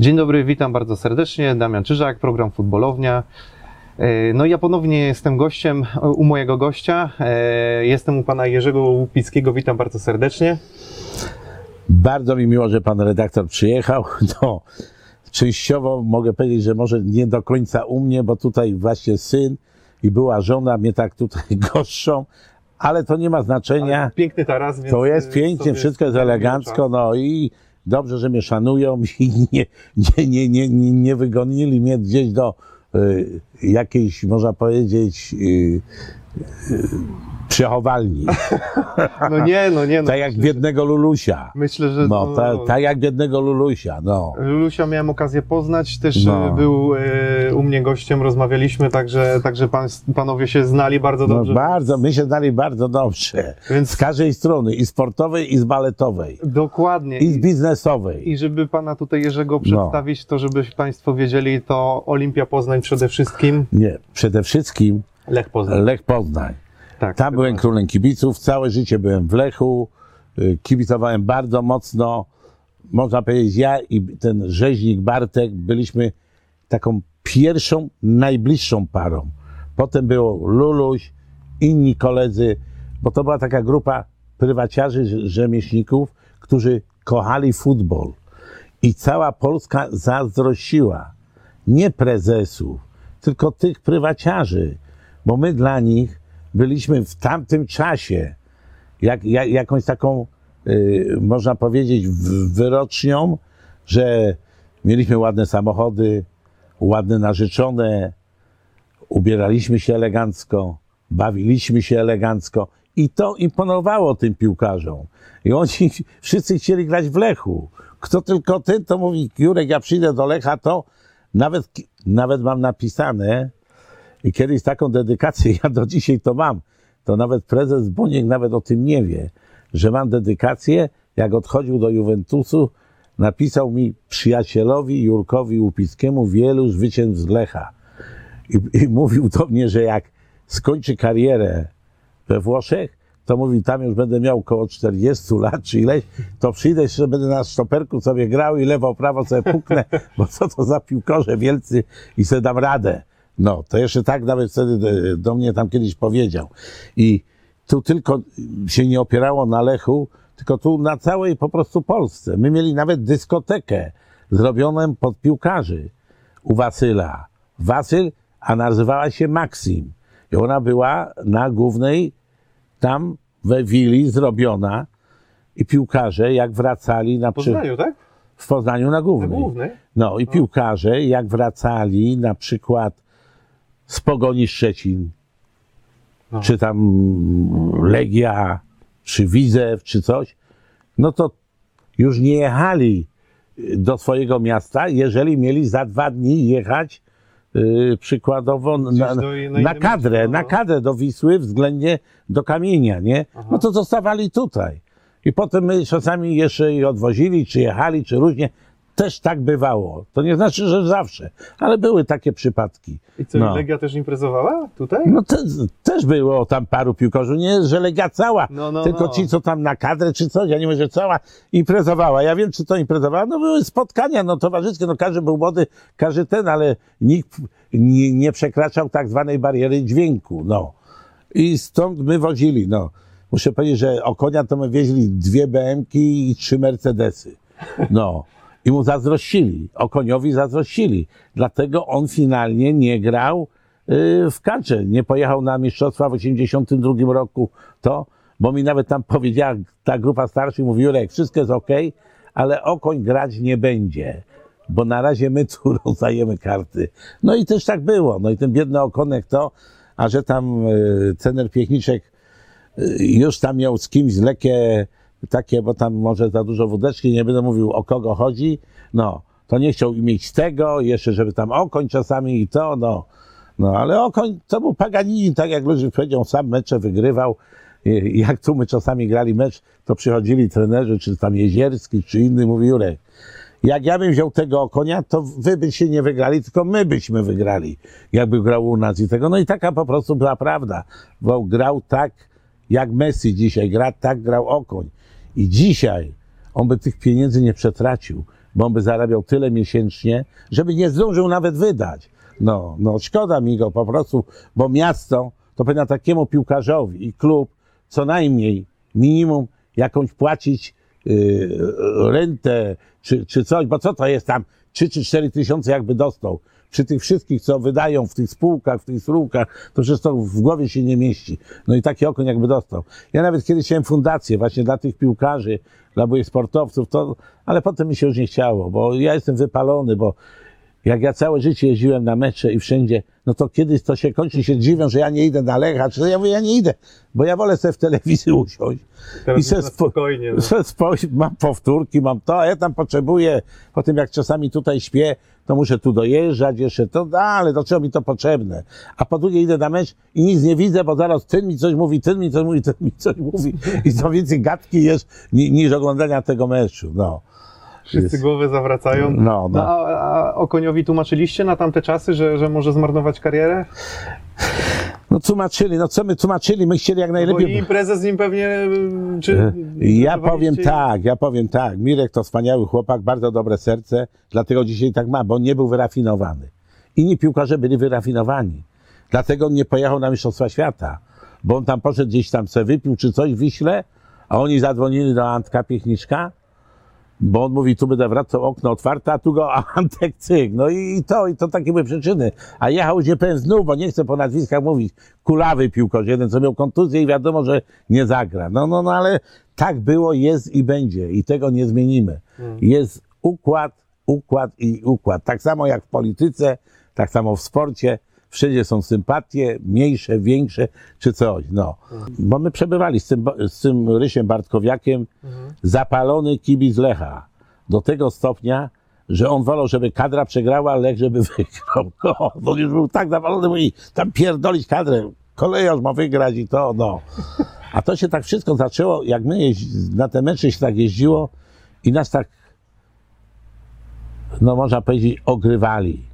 Dzień dobry, witam bardzo serdecznie. Damian Czyżak, program Futbolownia. E, No i ja ponownie jestem gościem u mojego gościa. E, Jestem u pana Jerzego Łupickiego, witam bardzo serdecznie. Bardzo mi miło, że pan redaktor przyjechał. No, częściowo mogę powiedzieć, że może nie do końca u mnie, bo tutaj właśnie syn i była żona mnie tak tutaj goszczą, ale to nie ma znaczenia. Ale Piękny taras, więc... To jest e, pięknie, sobie wszystko jest elegancko, no i dobrze, że mnie szanują i nie, nie, nie, nie, nie, wygonili mnie gdzieś do y, jakiejś, można powiedzieć, y, y, przechowalni. No nie, no nie. No, tak jak myślę, biednego Lulusia. Myślę, że... No, ta, tak jak biednego Lulusia, no. Lulusia miałem okazję poznać, też No. e, był e, u mnie gościem, rozmawialiśmy, także, także pan, panowie się znali bardzo No dobrze. bardzo, my się znali bardzo dobrze. Więc Z każdej strony, i sportowej, i z baletowej, dokładnie. i z biznesowej. I żeby pana tutaj Jerzego przedstawić, to żeby państwo wiedzieli, to Olimpia Poznań przede wszystkim. Nie, przede wszystkim Lech Poznań. Lech Poznań. tak, Tam byłem dokładnie. królem kibiców, całe życie byłem w Lechu, y, kibicowałem bardzo mocno. Można powiedzieć, ja i ten rzeźnik Bartek byliśmy taką pierwszą, najbliższą parą. Potem było Luluś, inni koledzy, bo to była taka grupa prywaciarzy, rze- rzemieślników, którzy kochali futbol. I cała Polska zazdrościła. Nie prezesów, tylko tych prywaciarzy, bo my dla nich byliśmy w tamtym czasie jak, jak, jakąś taką, y, można powiedzieć, wyrocznią, że mieliśmy ładne samochody, ładne narzeczone, ubieraliśmy się elegancko, bawiliśmy się elegancko i to imponowało tym piłkarzom. I oni wszyscy chcieli grać w Lechu. Kto tylko ten, to mówi, Jurek, ja przyjdę do Lecha, to nawet, nawet mam napisane i kiedyś taką dedykację, ja do dzisiaj to mam, to nawet prezes Boniek nawet o tym nie wie, że mam dedykację, jak odchodził do Juventusu, napisał mi przyjacielowi Jurkowi Łupickiemu wielu zwycięstw z Lecha. I, I mówił do mnie, że jak skończy karierę we Włoszech, to mówi, tam już będę miał około 40 lat czy ileś, to przyjdę jeszcze, będę na stoperku sobie grał i lewo, prawo sobie puknę, bo co to za piłkarze wielcy i sobie dam radę. No, to jeszcze tak nawet wtedy do, do mnie tam kiedyś powiedział. I tu tylko się nie opierało na Lechu, tylko tu na całej po prostu Polsce. My mieli nawet dyskotekę zrobioną pod piłkarzy u Wasyla. Wasyl, a nazywała się Maxim. I ona była na głównej, tam we Willi zrobiona i piłkarze jak wracali na W przy... Poznaniu, tak? w Poznaniu na Na głównej. głównej. No i piłkarze, jak wracali na przykład z Pogoni Szczecin, No. czy tam Legia, czy Widzew, czy coś, no to już nie jechali do swojego miasta, jeżeli mieli za dwa dni jechać przykładowo na, do- na inne na kadrę, miasto, no. na kadrę do Wisły względnie do Kamienia, nie? Aha. No to zostawali tutaj. I potem my czasami jeszcze ich odwozili, czy jechali, czy różnie. Też tak bywało. To nie znaczy, że zawsze, ale były takie przypadki. I co, No. Legia też imprezowała tutaj? No te, też było tam paru piłkarzy, nie, że Legia cała, No, no, tylko no. ci, co tam na kadrę czy coś, ja nie mówię, że cała imprezowała. Ja wiem, czy to imprezowała, no były spotkania, no towarzyskie, no każdy był młody, każdy ten, ale nikt nie, nie przekraczał tak zwanej bariery dźwięku, no. I stąd my wozili, no. Muszę powiedzieć, że o konia to my wieźli dwie BM-ki i trzy Mercedesy. No. I mu zazdrościli. O koniowi zazdrościli. Dlatego on finalnie nie grał y, w kadrze. Nie pojechał na mistrzostwa w 82 roku. To, bo mi nawet tam powiedziała ta grupa starszych, mówi Jurek, wszystko jest okej, ale Okoń grać nie będzie. Bo na razie my tu rozdajemy karty. No i też tak było. No i ten biedny Okonek to, a że tam y, Cener Piechniczek już tam miał z kimś lekkie takie, bo tam może za dużo wódeczki, nie będę mówił o kogo chodzi, no, to nie chciał mieć tego, jeszcze żeby tam okoń czasami i to, no, no, ale okoń to był Paganini, tak jak ludzie powiedział, sam mecze wygrywał, jak tu my czasami grali mecz, to przychodzili trenerzy, czy tam Jezierski, czy inny, mówi Jurek, jak ja bym wziął tego konia, to wy byście nie wygrali, tylko my byśmy wygrali, jakby grał u nas i tego. No i taka po prostu była prawda, bo grał tak, jak Messi dzisiaj gra, tak grał Okoń. I dzisiaj on by tych pieniędzy nie przetracił, bo on by zarabiał tyle miesięcznie, żeby nie zdążył nawet wydać. No, no szkoda mi go po prostu, bo miasto to powinno takiemu piłkarzowi i klub co najmniej minimum jakąś płacić yy, rentę czy, czy coś, bo co to jest tam 3 czy 4 tysiące jakby dostał. Przy tych wszystkich, co wydają w tych spółkach, w tych spółkach, to to w głowie się nie mieści. No i taki okon jakby dostał. Ja nawet kiedyś chciałem fundację właśnie dla tych piłkarzy, dla moich sportowców, to, ale potem mi się już nie chciało, bo ja jestem wypalony, bo jak ja całe życie jeździłem na mecze i wszędzie, no to kiedyś to się kończy, się dziwią, że ja nie idę na Lecha, czy ja mówię, ja nie idę, bo ja wolę sobie w telewizji usiąść. Teraz se można spo- spokojnie, no. se spo- mam powtórki, mam to, a ja tam potrzebuję, po tym jak czasami tutaj śpię, to muszę tu dojeżdżać jeszcze, to, no, ale do czego mi to potrzebne? A po drugie idę na mecz i nic nie widzę, bo zaraz ten mi coś mówi, ten mi coś mówi, ten mi coś mówi i to więcej gadki jest ni- niż oglądania tego meczu, no. Wszyscy Jest- głowy zawracają. No, no. No, a, a Okoniowi tłumaczyliście na tamte czasy, że, że może zmarnować karierę? No tłumaczyli, no co my tłumaczyli, my chcieli jak Bo i najlepiej... prezes z nim pewnie... y, Czy, E, Ja powiem tak, ja powiem tak. Mirek to wspaniały chłopak, bardzo dobre serce, dlatego dzisiaj tak ma, bo on nie był wyrafinowany. Inni piłkarze byli wyrafinowani. Dlatego on nie pojechał na Mistrzostwa Świata, bo on tam poszedł gdzieś tam se wypił czy coś w Wiśle, a oni zadzwonili do Antka Piechniczka, bo on mówi, tu będę wracał, okno otwarte, a tu go a Antek cyk. No i, to, i to takie były przyczyny. A jechał powiem znów, bo nie chcę po nazwiskach mówić. Kulawy piłkarz, jeden co miał kontuzję i wiadomo, że nie zagra. No, no, no, ale tak było, jest i będzie i tego nie zmienimy. Jest układ, układ i układ. Tak samo jak w polityce, tak samo w sporcie. Wszędzie są sympatie, mniejsze, większe, czy coś, no. Bo my przebywali z tym, z tym Rysiem Bartkowiakiem, zapalony kibic Lecha. Do tego stopnia, że on wolał, żeby kadra przegrała, ale Lech, żeby wygrał. No, on już był tak zapalony, mówi, tam pierdolić kadrę, kolejarz ma wygrać i to, no. A to się tak wszystko zaczęło, jak my jeździ, na te mecze się tak jeździło i nas tak, no można powiedzieć, ogrywali.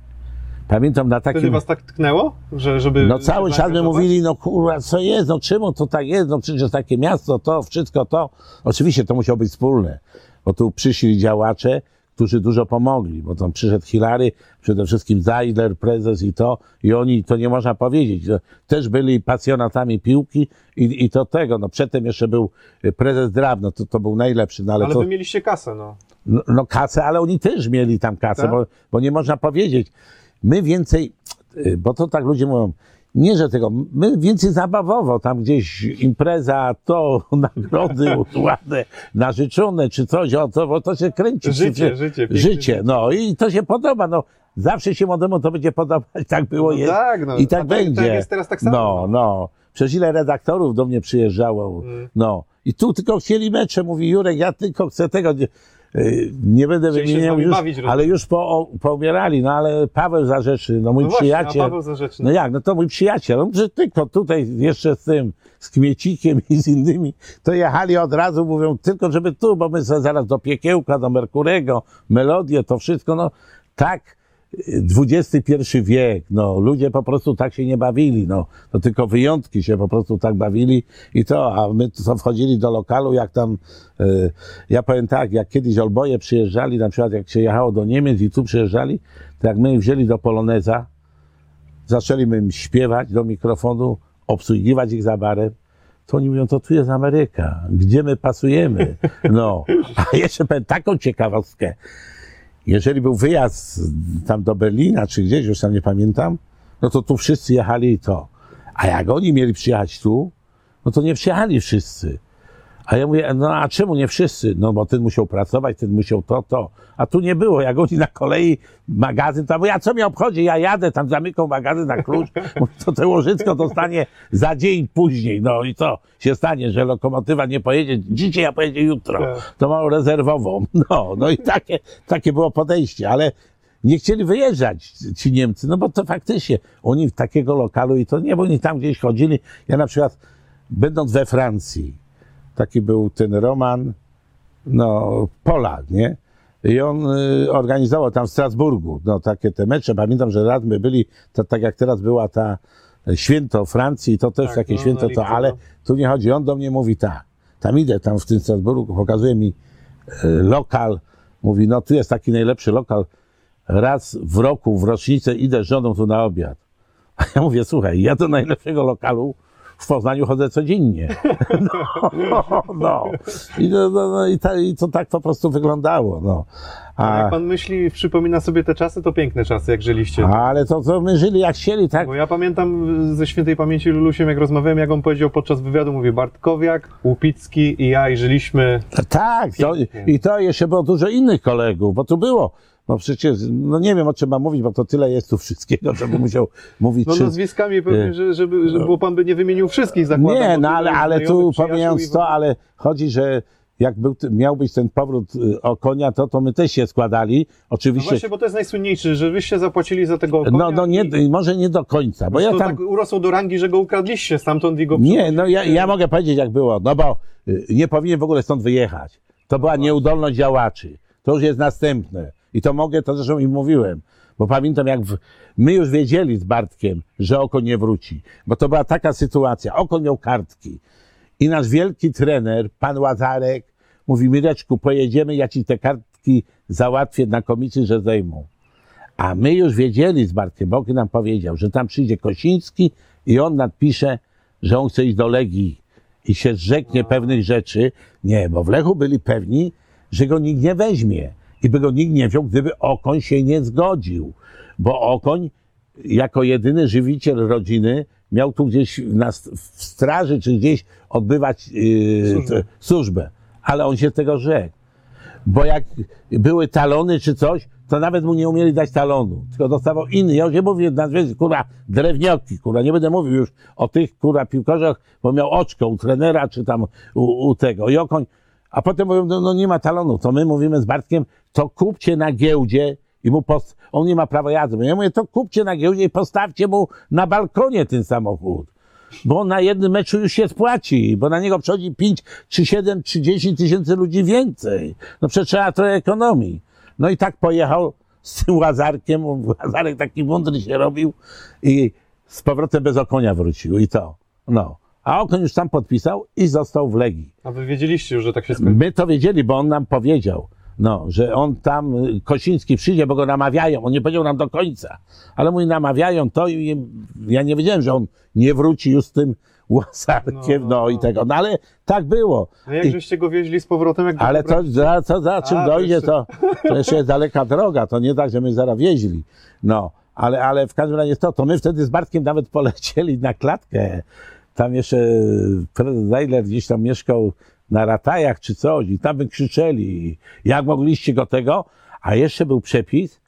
Pamiętam na Wtedy takim... was tak tknęło? Że, żeby No cały czas my zaangażować? mówili, no kurwa, co jest, no czemu to tak jest, no przecież takie miasto, to, wszystko to. Oczywiście to musiało być wspólne, bo tu przyszli działacze, którzy dużo pomogli, bo tam przyszedł Hilary, przede wszystkim Zajdler, prezes i to, i oni, to nie można powiedzieć, że też byli pasjonatami piłki i, i to tego, no przedtem jeszcze był prezes Drab, no to, to był najlepszy, no ale, Ale to... wy mieliście kasę, no. No, no kasę, ale oni też mieli tam kasę, Tak? bo, bo nie można powiedzieć. My więcej, y, bo to tak ludzie mówią, nie, że tego, my więcej zabawowo, tam gdzieś impreza, to, nagrody ładne, narzeczone, czy coś, o, to, bo to się kręci. Życie, Czy- życie, Życie, no i to się podoba, no. Zawsze się młodemu to będzie podobać, tak było, No jest tak, no. i tak tak- będzie. tak jest teraz tak samo, No, no. no. Przecież ile redaktorów do mnie przyjeżdżało, Mm. no. I tu tylko chcieli mecze, mówi Jurek, ja tylko chcę tego, nie, y, nie będę Chcieli wymieniał już, bawić, ale już po, poumierali, no ale Paweł Zarzeczy, no mój no właśnie, przyjaciel. a Paweł Zarzeczny. No jak, no to mój przyjaciel, no że tylko tutaj jeszcze z tym, z Kmiecikiem i z innymi, to jechali od razu, mówią, tylko żeby tu, bo my zaraz do Piekiełka, do Merkurego, melodię, to wszystko, no tak, XXI wiek, no ludzie po prostu tak się nie bawili, no to tylko wyjątki się po prostu tak bawili i to, a my to wchodzili do lokalu, jak tam, y, ja powiem tak, jak kiedyś Olboje przyjeżdżali, na przykład jak się jechało do Niemiec i tu przyjeżdżali, to jak my wzięli do Poloneza, zaczęliśmy im śpiewać do mikrofonu, obsługiwać ich za barem, to oni mówią, to tu jest Ameryka, gdzie my pasujemy? No, a jeszcze powiem taką ciekawostkę. Jeżeli był wyjazd tam do Berlina, czy gdzieś, już tam nie pamiętam, no to tu wszyscy jechali i to. A jak oni mieli przyjechać tu, no to nie przyjechali wszyscy. A ja mówię, no a czemu nie wszyscy? No bo ten musiał pracować, ten musiał to, to. A tu nie było. Jak oni na kolei magazyn, to mówię, a co mnie obchodzi? Ja jadę, tam zamykał magazyn na klucz. To te łożysko dostanie za dzień później. No i co się stanie, że lokomotywa nie pojedzie dzisiaj, a pojedzie jutro. Tak. To mało rezerwową. No, no i takie, takie było podejście, ale nie chcieli wyjeżdżać ci Niemcy, no bo to faktycznie oni w takiego lokalu i to nie, bo oni tam gdzieś chodzili. Ja na przykład, będąc we Francji, taki był ten Roman, no, Polak, nie? I on y, organizował tam w Strasburgu, no, takie te mecze. Pamiętam, że raz my byli, to tak jak teraz była ta święto Francji, to też Tak, takie no, święto, to, ale no. tu nie chodzi. On do mnie mówi tak, tam idę, tam w tym Strasburgu, pokazuje mi e, lokal, Mówi, no tu jest taki najlepszy lokal, raz w roku, w rocznicę idę z żoną tu na obiad. A ja mówię, słuchaj, ja do najlepszego lokalu w Poznaniu chodzę codziennie. No, no. I, no, no, i, ta, i to tak po prostu wyglądało. No. A jak pan myśli, przypomina sobie te czasy, to piękne czasy, jak żyliście. ale to, co my żyli jak chcieli, tak? Bo ja pamiętam ze świętej pamięci Lulusiem, jak rozmawiałem, jak on powiedział podczas wywiadu, mówi Bartkowiak, Łupicki i ja i żyliśmy. Tak, to, i to jeszcze było dużo innych kolegów, bo tu było. No przecież, no nie wiem o czym mam mówić, bo to tyle jest tu wszystkiego, żebym musiał mówić. No czy... nazwiskami pewnie, Nie. że, żeby, żeby, bo pan by nie wymienił wszystkich zakładów. Nie, no ale, ale tu pomijając to, ale chodzi, że jak był, miał być ten powrót y, o konia, to, to my też się składali. No Oczywiście. właśnie, bo to jest najsłynniejszy, że wyście zapłacili za tego konia No, no nie, i, może nie do końca, bo to ja tam. tak urosło do rangi, że go ukradliście stamtąd i go Nie, no ja, ja mogę powiedzieć jak było, no bo y, nie powinien w ogóle stąd wyjechać. To była nieudolność działaczy. To już jest następne. I to mogę, to zresztą im mówiłem. Bo pamiętam jak w, my już wiedzieli z Bartkiem, że oko nie wróci. Bo to była taka sytuacja. Oko miał kartki. I nasz wielki trener, pan Łazarek, mówi Mireczku, pojedziemy, ja ci te kartki załatwię na komisji, że zejmą. A my już wiedzieli z Bartkiem, Bok nam powiedział, że tam przyjdzie Kosiński i on nadpisze, że on chce iść do Legii i się zrzeknie pewnych rzeczy. Nie, bo w Lechu byli pewni, że go nikt nie weźmie i by go nikt nie wziął, gdyby Okoń się nie zgodził. Bo Okoń jako jedyny żywiciel rodziny miał tu gdzieś na, w straży czy gdzieś odbywać yy, Służbę. służbę. Ale on się tego rzekł bo jak były talony czy coś, to nawet mu nie umieli dać talonu, tylko dostawał inny. Ja już nie mówię nazwisk, kurwa, drewnioki, kurwa, nie będę mówił już o tych, kurwa, piłkarzach, bo miał oczko u trenera, czy tam u, u tego, i okoń. A potem mówią, no, no nie ma talonu, to my mówimy z Bartkiem, to kupcie na giełdzie i mu post... on nie ma prawa jazdy. Ja mówię, to kupcie na giełdzie i postawcie mu na balkonie ten samochód bo na jednym meczu już się spłaci, bo na niego przychodzi 5, czy 7, czy 10 tysięcy ludzi więcej. No przecież trzeba trochę ekonomii. No i tak pojechał z tym Łazarkiem, Łazarek taki mądry się robił i z powrotem bez Okonia wrócił i to. No. A Okoń już tam podpisał i został w Legii. A wy wiedzieliście już, że tak się skończy. My to wiedzieli, bo on nam powiedział, no, że on tam, y, Kosiński przyjdzie, bo go namawiają. On nie powiedział nam do końca, ale mój namawiają to i ja nie wiedziałem, że on nie wróci już z tym łasarkiem, no, No, no, i no. tego. No ale tak było. A jak I- żeście go wieźli z powrotem? Jak ale to za, co, za czym A, to dojdzie, jeszcze- to, to jeszcze jest daleka droga. To nie tak, że my zaraz wieźli. No, ale, ale w każdym razie to, to my wtedy z Bartkiem nawet polecieli na klatkę. Tam jeszcze prezes Zajler gdzieś tam mieszkał na ratajach czy coś i tam by krzyczeli. Jak mogliście go tego? A jeszcze był przepis,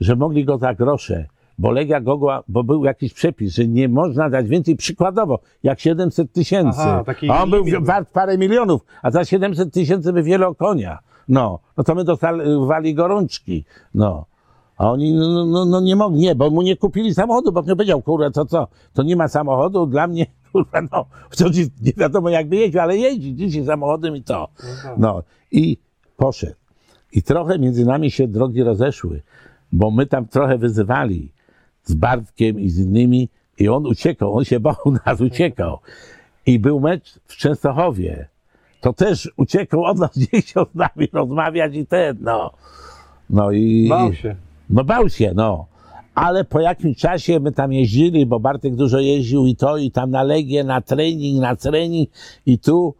że mogli go za grosze. Bo Legia Gogła, bo był jakiś przepis, że nie można dać więcej, przykładowo, jak 700 tysięcy. A on był wart parę milionów, a za 700 tysięcy by wiele konia. No, no to my dostali gorączki. No. A oni, no, no, no, no nie mogli, nie, bo mu nie kupili samochodu, bo nie powiedział, kurwa, to co, to nie ma samochodu, dla mnie, kurwa, no, wciąż nie wiadomo jakby jeździł, ale jeździ dzisiaj samochodem i to. tak. No, i poszedł. I trochę między nami się drogi rozeszły, bo my tam trochę wyzywali z Bartkiem i z innymi i on uciekał, on się bał nas, uciekał. I był mecz w Częstochowie. To też uciekał od nas, nie chciał z nami rozmawiać i ten, no. No i... Bał się. No bał się, no. Ale po jakimś czasie my tam jeździli, bo Bartek dużo jeździł i to, i tam na Legię, na trening, na trening i tu.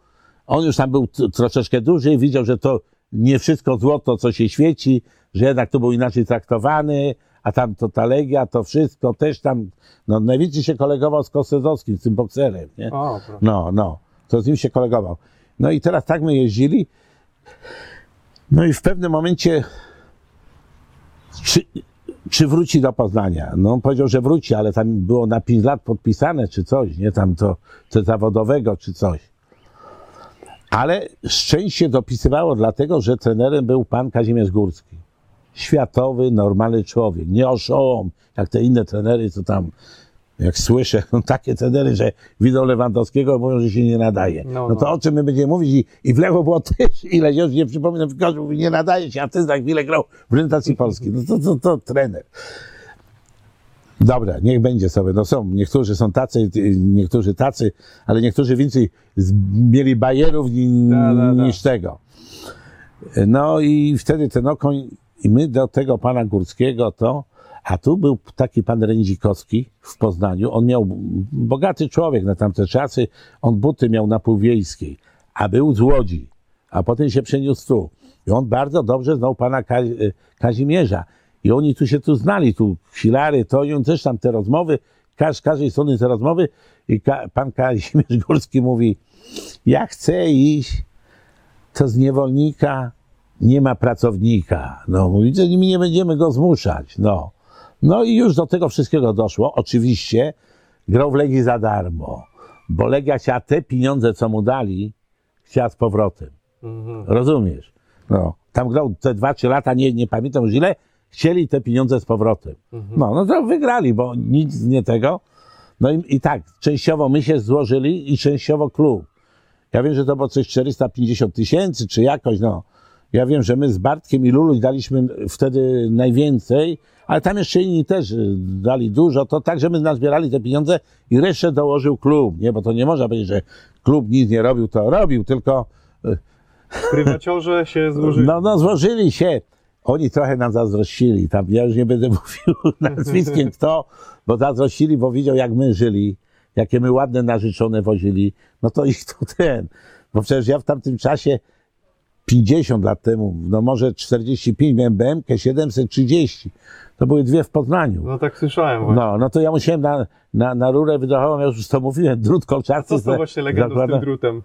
On już tam był troszeczkę dłużej, widział, że to nie wszystko złoto, co się świeci, że jednak to był inaczej traktowany, a tam to ta Legia, to wszystko też tam, no najwięcej się kolegował z Kosezowskim, z tym bokserem, nie? O. No, no, to z nim się kolegował. No i teraz tak my jeździli. No i w pewnym momencie, czy, czy wróci do Poznania? No on powiedział, że wróci, ale tam było na 5 lat podpisane, czy coś, nie? Tam to, to zawodowego, czy coś. Ale szczęście dopisywało dlatego, że trenerem był pan Kazimierz Górski. Światowy, normalny człowiek, nie oszołom, jak te inne trenery, co tam, jak słyszę, no takie trenery, że widzą Lewandowskiego, mówią, że się nie nadaje. No, No, to no. o czym my będziemy mówić? I, i w Lewo było też ile, już nie przypominam, mówi, nie nadaje się, a ten za chwilę grał w reprezentacji Polski. No to, to, to trener. Dobra, niech będzie sobie. No są, niektórzy są tacy, niektórzy tacy, ale niektórzy więcej z, mieli bajerów ni, Da, da, da. niż tego. No i wtedy ten okoń, i my do tego pana Górskiego to, a tu był taki pan Rędzikowski w Poznaniu, on miał, bogaty człowiek na tamte czasy, on buty miał na Półwiejskiej, a był z Łodzi, a potem się przeniósł tu. I on bardzo dobrze znał pana Ka- Kazimierza. I oni tu się tu znali, tu chwilary, to i on też tam te rozmowy, każ, każdej strony te rozmowy i ka- pan Kazimierz Górski mówi, ja chcę iść, to z niewolnika nie ma pracownika. No, mówi, że my nie będziemy go zmuszać. No. No i już do tego wszystkiego doszło. Oczywiście grał w Legii za darmo, bo Legia chciała te pieniądze, co mu dali, chciała z powrotem. Mhm. Rozumiesz? No. Tam grał te dwa, trzy lata, nie, nie pamiętam już ile, chcieli te pieniądze z powrotem. No, no to wygrali, bo nic nie tego. No i, i tak, częściowo my się złożyli i częściowo klub. Ja wiem, że to było coś 450 tysięcy, czy jakoś, no. Ja wiem, że my z Bartkiem i Luluś daliśmy wtedy najwięcej, ale tam jeszcze inni też y, dali dużo, to tak, że my nazbierali te pieniądze i resztę dołożył klub, nie? Bo to nie można powiedzieć, że klub nic nie robił, to robił, tylko Prywaciorze się złożyli. no, no złożyli się. Oni trochę nam zazdrościli. Tam ja już nie będę mówił nazwiskiem kto, bo zazdrościli, bo widział jak my żyli, jakie my ładne narzeczone wozili. No to ich to ten. Bo przecież ja w tamtym czasie 50 lat temu, no może 45 miałem BMK 730. To były dwie w Poznaniu. No tak słyszałem właśnie. No, no to ja musiałem na, na, na rurę wydechową, ja już to mówiłem, drut kolczasty. Co za- właśnie legendą z tym drutem?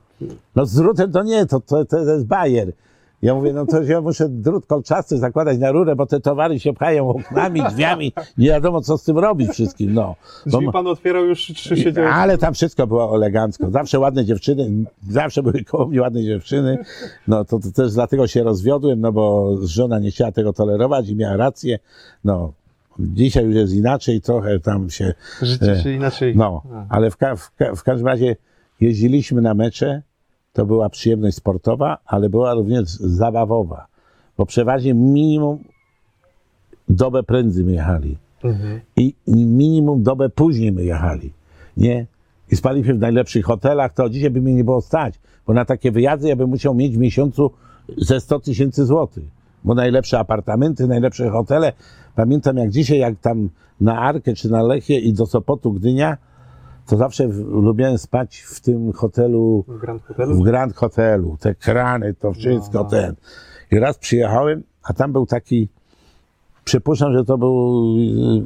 no z drutem to nie, to, to, to jest bajer. Ja mówię, no to ja muszę drut kolczasty zakładać na rurę, bo te towary się pchają oknami, drzwiami, nie wiadomo co z tym robić wszystkim, no. Bo, Drzwi pan otwierał już trzy siedziały. ale tam wszystko było elegancko. Zawsze ładne dziewczyny, zawsze były koło mnie ładne dziewczyny. No to, to też dlatego się rozwiodłem, no bo żona nie chciała tego tolerować i miała rację. No, dzisiaj już jest inaczej, trochę tam się Życie się inaczej. no, ale w, ka- w, ka- w każdym razie jeździliśmy na mecze, to była przyjemność sportowa, ale była również zabawowa, bo przeważnie minimum dobę prędzej my jechali Mhm. i minimum dobę później my jechali, nie? I spaliśmy w najlepszych hotelach, to dzisiaj by mnie nie było stać, bo na takie wyjazdy ja bym musiał mieć w miesiącu ze 100 tysięcy złotych, bo najlepsze apartamenty, najlepsze hotele. Pamiętam jak dzisiaj, jak tam na Arkę czy na Lechie i do Sopotu, Gdynia, to zawsze w, lubiłem spać w tym hotelu, W Grand w Hotelu? Grand Hotelu, te krany, to wszystko No, no. ten. I raz przyjechałem, a tam był taki, przypuszczam, że to był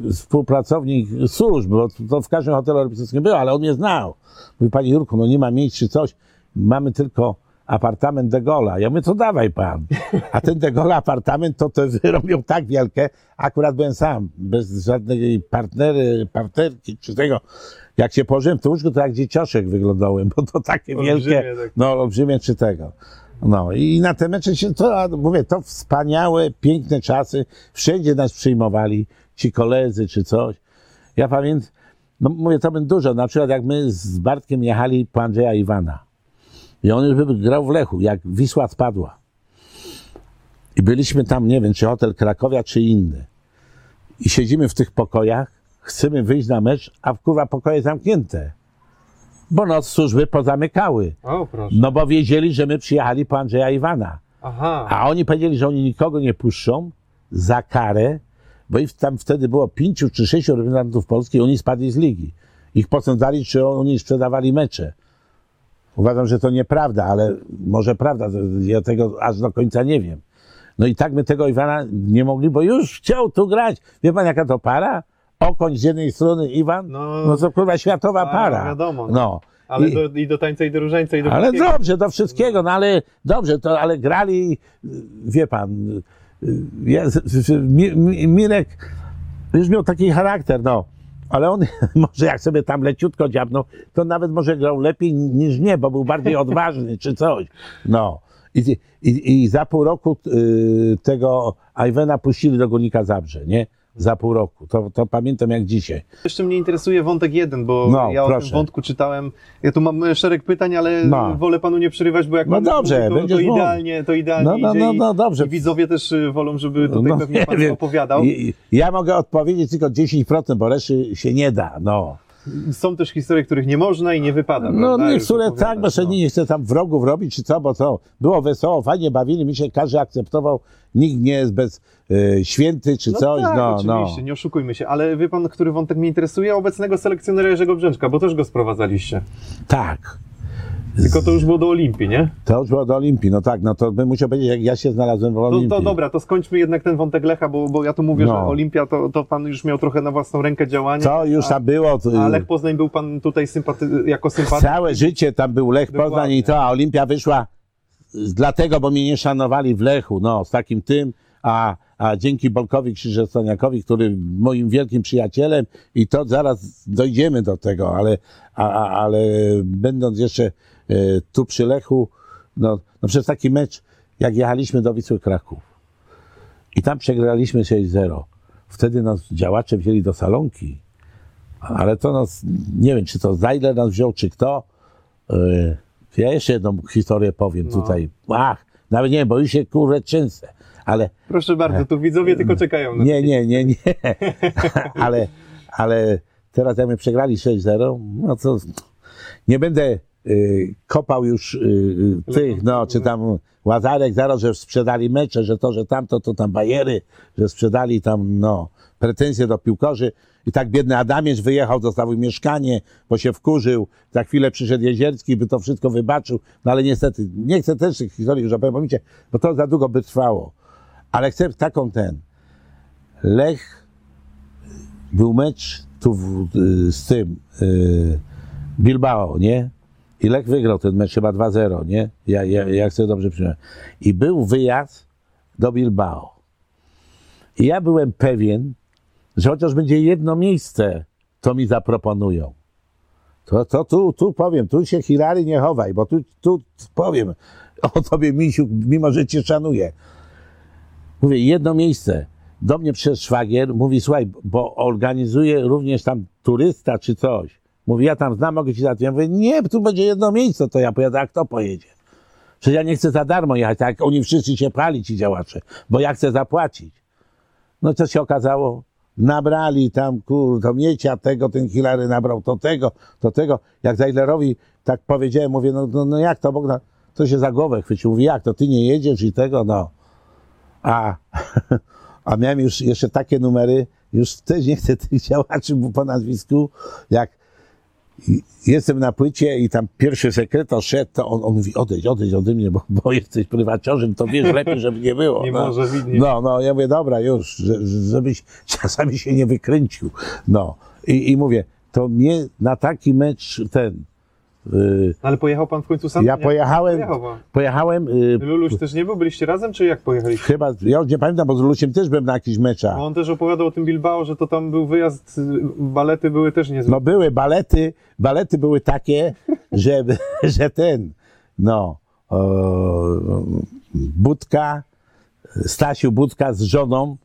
y, współpracownik służb, bo to w każdym hotelu europejskim było, ale on mnie znał. Mówi, panie Jurku, no nie ma miejsc czy coś, mamy tylko apartament De Gaulle'a. Ja mówię, to dawaj pan. A ten De Gaulle apartament, to te wyrobią tak wielkie, akurat byłem sam, bez żadnej partnery, partnerki czy tego. Jak się położyłem w tym łóżku, to jak dziecioszek wyglądałem, bo to takie Olbrzymie wielkie, takie. no olbrzymie czy tego. No i na te mecze się, to mówię, to wspaniałe, piękne czasy, wszędzie nas przyjmowali, ci koledzy czy coś. Ja pamiętam, no mówię, to bym dużo, na przykład jak my z Bartkiem jechali po Andrzeja Iwana i on już by grał w Lechu, jak Wisła spadła. I byliśmy tam, nie wiem, czy hotel Krakowia, czy inny. I siedzimy w tych pokojach, chcemy wyjść na mecz, a kurwa pokoje zamknięte. Bo noc służby pozamykały. O, proszę. No bo wiedzieli, że my przyjechali po Andrzeja Iwana. Aha. A oni powiedzieli, że oni nikogo nie puszczą za karę, bo ich tam wtedy było pięciu czy sześciu reprezentantów Polski i oni spadli z ligi. Ich posądzali, czy oni sprzedawali mecze. Uważam, że to nieprawda, ale może prawda, ja tego aż do końca nie wiem. No i tak my tego Iwana nie mogli, bo już chciał tu grać. Wie pan jaka to para? Okoń z jednej strony Iwan, No, no to kurwa światowa a, para. wiadomo, no. No. Ale I- do, i do tańca, i do różańca, i do ale wszystkiego. dobrze, do wszystkiego, no ale dobrze, to, ale grali, wie pan, y, ja, Mi- Mi- Mirek już miał taki charakter, no, ale on może jak sobie tam leciutko dziabnął, to nawet może grał lepiej niż nie, bo był bardziej odważny czy coś, no. I, i, i za pół roku y, tego Iwena puścili do Górnika Zabrze, nie? Za pół roku. To, to pamiętam jak dzisiaj. Jeszcze mnie interesuje wątek jeden, bo No, ja o tym wątku czytałem. Ja tu mam e, szereg pytań, ale No. wolę panu nie przerywać, bo jak No pan dobrze, mówi, to, to idealnie, to idealnie No, no, no, no, dobrze. I widzowie też y, wolą, żeby tutaj No, pewnie nie pan wiem. opowiadał. Ja mogę odpowiedzieć tylko 10%, bo reszty się nie da, no. są też historie, których nie można i nie wypada. No prawda, niektóre tak, bo no. nie chce tam wrogów robić, czy co, bo to było wesoło, fajnie bawili, mi się każdy akceptował, nikt nie jest bez e, święty, czy No coś, tak, no, oczywiście, no. nie oszukujmy się, ale wie pan, który wątek mnie interesuje? Obecnego selekcjonera Jerzego Brzęczka, bo też go sprowadzaliście. Tak. Tylko to już było do Olimpii, nie? To już było do Olimpii, no tak, no to bym musiał powiedzieć, jak ja się znalazłem w Olimpii. to dobra, to skończmy jednak ten wątek Lecha, bo, bo ja tu mówię, No. że Olimpia to, to pan już miał trochę na własną rękę działanie. To już a, tam było. to- a Lech Poznań był pan tutaj sympaty, jako sympatyk. Całe życie tam był Lech Poznań Dokładnie. i to, a Olimpia wyszła dlatego, bo mnie nie szanowali w Lechu, no, z takim tym, a, a dzięki Bolkowi Krzyżestaniakowi, który moim wielkim przyjacielem i to zaraz dojdziemy do tego, ale, a, a, ale będąc jeszcze e, tu przy Lechu, no, no przez taki mecz, jak jechaliśmy do Wisły Kraków i tam przegraliśmy 6-0, wtedy nas działacze wzięli do salonki, ale to nas, nie wiem, czy to Zajler nas wziął, czy kto. Yy, Ja jeszcze jedną historię powiem No. tutaj. Ach, nawet nie bo już się kurę trzęsę. Ale Proszę bardzo, tu widzowie tylko czekają na nie, nie, nie, nie. ale, ale teraz jak my przegrali 6-0, no to nie będę y, kopał już y, y, tych, no, czy tam Łazarek zaraz, że sprzedali mecze, że to, że tamto, to tam bajery, że sprzedali tam, no, pretensje do piłkarzy. I tak biedny Adamiecz wyjechał, zostawił mieszkanie, bo się wkurzył. Za chwilę przyszedł Jezierski, by to wszystko wybaczył. No ale niestety, nie chcę też tych historii już opowiem, bo to za długo by trwało. Ale chcę taką ten. Lech był mecz tu w, y, z tym y, Bilbao, nie? I Lech wygrał ten mecz chyba 2-0, nie? Ja, ja, jak sobie dobrze przypomnę. I był wyjazd do Bilbao. I ja byłem pewien, że chociaż będzie jedno miejsce, to mi zaproponują. To, to tu, tu powiem, tu się Hilary nie chowaj, bo tu, tu powiem o tobie, Misiu, mimo że cię szanuję. Mówię, jedno miejsce. Do mnie przez szwagier mówi, słuchaj, bo organizuje również tam turysta czy coś. Mówi, ja tam znam, mogę ci załatwić. Ja mówię, nie, tu będzie jedno miejsce, to ja pojadę, a kto pojedzie? Przecież ja nie chcę za darmo jechać, tak oni wszyscy się pali, ci działacze, bo ja chcę zapłacić. No co się okazało? Nabrali tam, kur, to miecia tego, ten Hilary nabrał, to tego, to tego. Jak Zajlerowi tak powiedziałem, mówię, no, no, no jak to, Bogdan, to się za głowę chwycił. Mówi, jak to, ty nie jedziesz i tego, no. A, a miałem już jeszcze takie numery, już też nie chcę tych działaczy po nazwisku, jak jestem na płycie i tam pierwszy sekretarz szedł, to on, on mówi, odejdź, odejdź ode mnie, bo, bo jesteś prywaciarzem, to wiesz lepiej, żeby nie było. Nie no. może widnie. No, no, ja mówię, dobra, już, że, żebyś czasami się nie wykręcił. No, i, i mówię, to mnie na taki mecz ten, Ale pojechał pan w końcu sam? ja pojechałem, Pojechał pan. pojechałem, y, Luluś też nie był? Byliście razem, czy jak pojechaliście? chyba, ja już nie pamiętam, bo z Lusiem też byłem na jakichś meczach. On też opowiadał o tym Bilbao, że to tam był wyjazd, y, balety były też niezłe. No były balety, balety były takie, że, że ten, no, o, Budka, Stasiu Budka z żoną,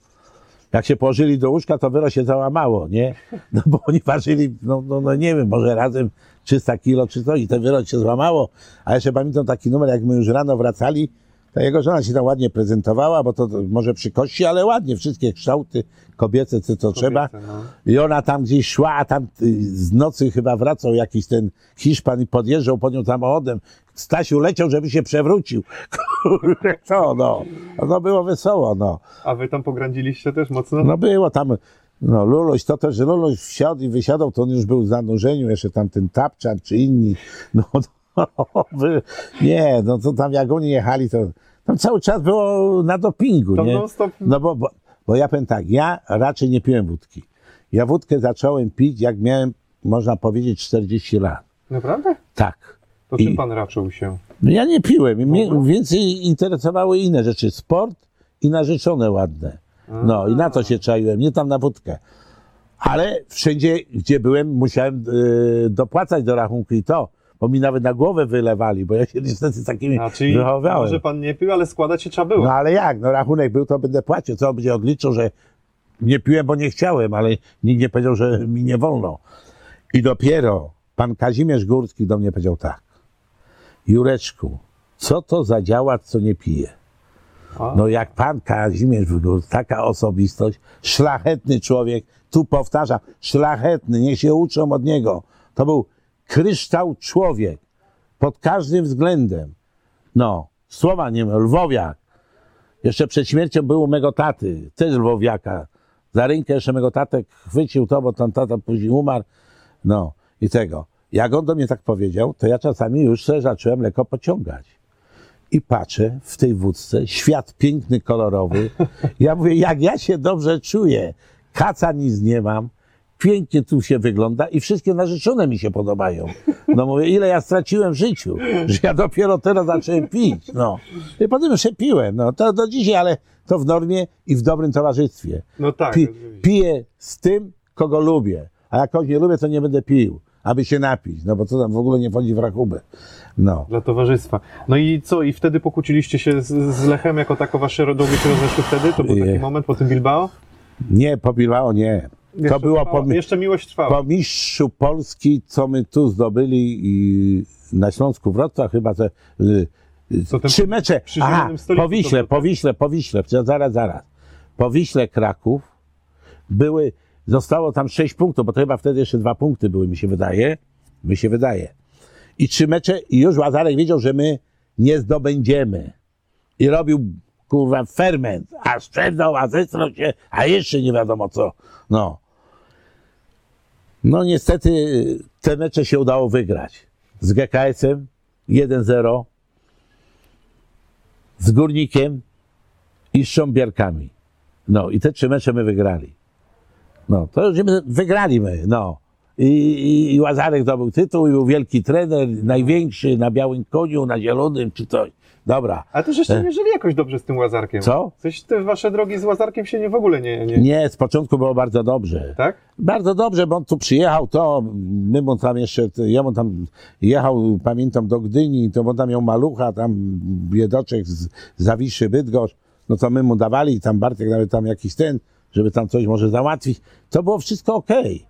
jak się położyli do łóżka, to wyro się załamało, nie? No bo oni ważyli, no, no, no nie wiem, może razem 300 kilo czy coś i to wyro się złamało. A jeszcze pamiętam taki numer, jak my już rano wracali, to jego żona się tam ładnie prezentowała, bo to, to może przy kości, ale ładnie, wszystkie kształty kobiece, co, co trzeba. no. I ona tam gdzieś szła, a tam y, z nocy chyba wracał jakiś ten Hiszpan i podjeżdżał pod nią samochodem. Stasiu leciał, żeby się przewrócił. Kurde, co no. No było wesoło, no. A wy tam pograndziliście też mocno? No było tam, no Luluś, to też, że Luluś wsiadł i wysiadał, to on już był w zanurzeniu, jeszcze tam ten Tapczan czy inni. No wy- nie, no to tam jak oni jechali, to tam cały czas było na dopingu, nie? No bo, bo, bo ja powiem tak, ja raczej nie piłem wódki. Ja wódkę zacząłem pić, jak miałem, można powiedzieć, 40 lat. Naprawdę? Tak. To I- czym pan raczył się? No ja nie piłem. I Mnie więcej interesowały inne rzeczy. Sport i narzeczone ładne. No i na to się czaiłem, nie tam na wódkę. Ale wszędzie, gdzie byłem, musiałem y, dopłacać do rachunku i to, bo mi nawet na głowę wylewali, bo ja się niestety z takimi A czyli wychowałem. może pan nie pił, ale składać się trzeba było. No ale jak? No rachunek był, to będę płacił. Co on będzie odliczył, że nie piłem, bo nie chciałem, ale nikt nie powiedział, że mi nie wolno. I dopiero pan Kazimierz Górski do mnie powiedział tak. Jureczku, co to za działacz, co nie pije? No jak pan Kazimierz Wygór, taka osobistość, szlachetny człowiek, tu powtarzam, szlachetny, niech się uczą od niego. To był kryształ człowiek, pod każdym względem. No, słowa nie miał, lwowiak. Jeszcze przed śmiercią był u mego taty, też lwowiaka. Za rękę jeszcze mego tatek chwycił to, bo ten tata później umarł. No i tego. Jak on do mnie tak powiedział, to ja czasami już sobie zacząłem lekko pociągać. I patrzę w tej wódce, świat piękny, kolorowy. Ja mówię, jak ja się dobrze czuję. Kaca nic nie mam. Pięknie tu się wygląda i wszystkie narzeczone mi się podobają. No mówię, ile ja straciłem w życiu, że ja dopiero teraz zacząłem pić. No. I potem jeszcze piłem. No to do dzisiaj, ale to w normie i w dobrym towarzystwie. No tak. Pi, piję z tym, kogo lubię. A jak kogoś nie lubię, to nie będę pił, aby się napić. No bo to tam w ogóle nie wchodzi w rachubę. No. Dla towarzystwa. No i co? I wtedy pokłóciliście się z, z Lechem jako tako wasze drogi się rozeszły wtedy? To był taki Nie. moment po tym Bilbao? Nie, po Bilbao nie. To Jeszcze było trwała- po, Jeszcze miłość trwała. po mistrzu Polski, co my tu zdobyli i na Śląsku Wrocław chyba te y, y, trzy mecze. Aha, zielonym stoliku po to Wiśle, było, po tak? Wiśle, po Wiśle, zaraz, zaraz. Po Wiśle Kraków były, zostało tam sześć punktów, bo to chyba wtedy jeszcze dwa punkty były, mi się wydaje. Mi się wydaje. I trzy mecze i już Łazarek wiedział, że my nie zdobędziemy. I robił, kurwa, ferment, a sprzedał, a zestrał się, a jeszcze nie wiadomo co. No. No niestety te mecze się udało wygrać. Z GKS-em 1-0, z Górnikiem i z Szcząbierkami. No i te trzy mecze my wygrali. No, to już my wygrali my, no. I, i, I Łazarek zdobył tytuł i był wielki trener, największy na białym koniu, na zielonym czy coś. Dobra. Ale też jeszcze nie żyli jakoś dobrze z tym Łazarkiem. Co? Coś te wasze drogi z Łazarkiem się nie w ogóle nie... nie... Nie, z początku było bardzo dobrze. Tak? Bardzo dobrze, bo on tu przyjechał, to my mu tam jeszcze, ja mu tam jechał, pamiętam, do Gdyni, to on tam miał malucha, tam biedoczek z Zawiszy, Bydgoszcz, no to my mu dawali, tam Bartek nawet tam jakiś ten, żeby tam coś może załatwić. To było wszystko okej.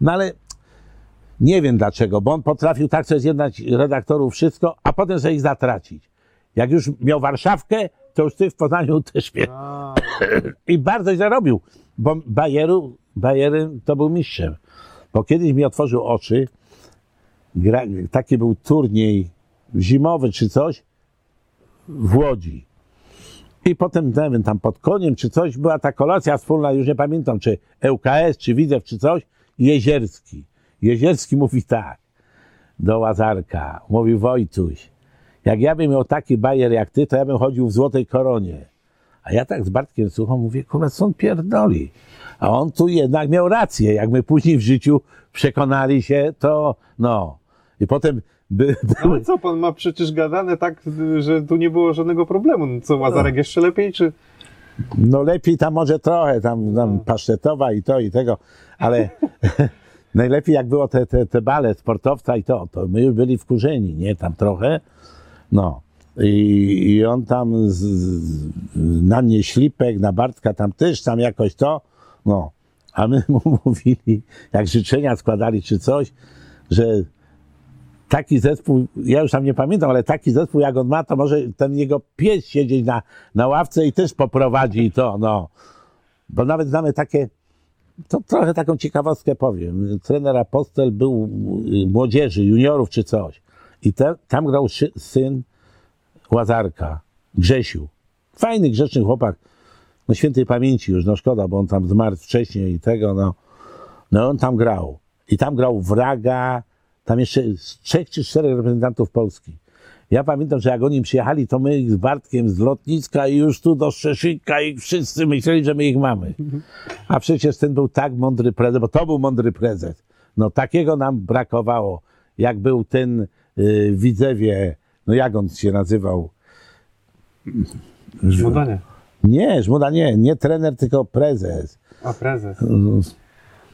No ale nie wiem dlaczego, bo on potrafił tak sobie zjednać redaktorów wszystko, a potem sobie ich zatracić. Jak już miał Warszawkę, to już ty w Poznaniu też. A, I bardzo źle robił, bo Bayeru, Bayern to był mistrzem. Bo kiedyś mi otworzył oczy, gra, taki był turniej zimowy czy coś w Łodzi. I potem, nie wiem, tam pod koniem czy coś, była ta kolacja wspólna, już nie pamiętam, czy ŁKS, czy Widzew, czy coś, Jezierski. Jezierski mówi tak do Łazarka, mówi Wojtuś, jak ja bym miał taki bajer jak ty, to ja bym chodził w złotej koronie. A ja tak z Bartkiem słucham, mówię, kurwa, co on pierdoli? A on tu jednak miał rację. Jak my później w życiu przekonali się, to no. I potem by, były... ale co, pan ma przecież gadane tak, że tu nie było żadnego problemu. No Co, Łazarek jeszcze lepiej, czy... No lepiej tam może trochę, tam, tam pasztetowa i to i tego, ale najlepiej jak było te, te, te bale sportowca i to, to my już byli wkurzeni, nie, tam trochę, no. I, i on tam z, z, na mnie ślipek, na Bartka tam też tam jakoś to, no. A my mu mówili, jak życzenia składali czy coś, że taki zespół, ja już tam nie pamiętam, ale taki zespół jak on ma, to może ten jego pies siedzieć na, na ławce i też poprowadzi to, no. Bo nawet znamy takie, to trochę taką ciekawostkę powiem. Trener Apostel był y, młodzieży, juniorów czy coś. I te, tam grał szy- syn Łazarka, Grzesiu. Fajny, grzeczny chłopak. No świętej pamięci już, no szkoda, bo on tam zmarł wcześniej i tego, no. No on tam grał. I tam grał Wraga, tam jeszcze z trzech czy czterech reprezentantów Polski. Ja pamiętam, że jak oni przyjechali, to my z Bartkiem z lotniska i już tu do Szczeszyka i wszyscy myśleli, że my ich mamy. A przecież ten był tak mądry prezes, bo to był mądry prezes. No takiego nam brakowało. Jak był ten y, Widzewie, no jak on się nazywał? Żmudanie. Nie, Żmuda nie, nie trener, tylko prezes. A prezes.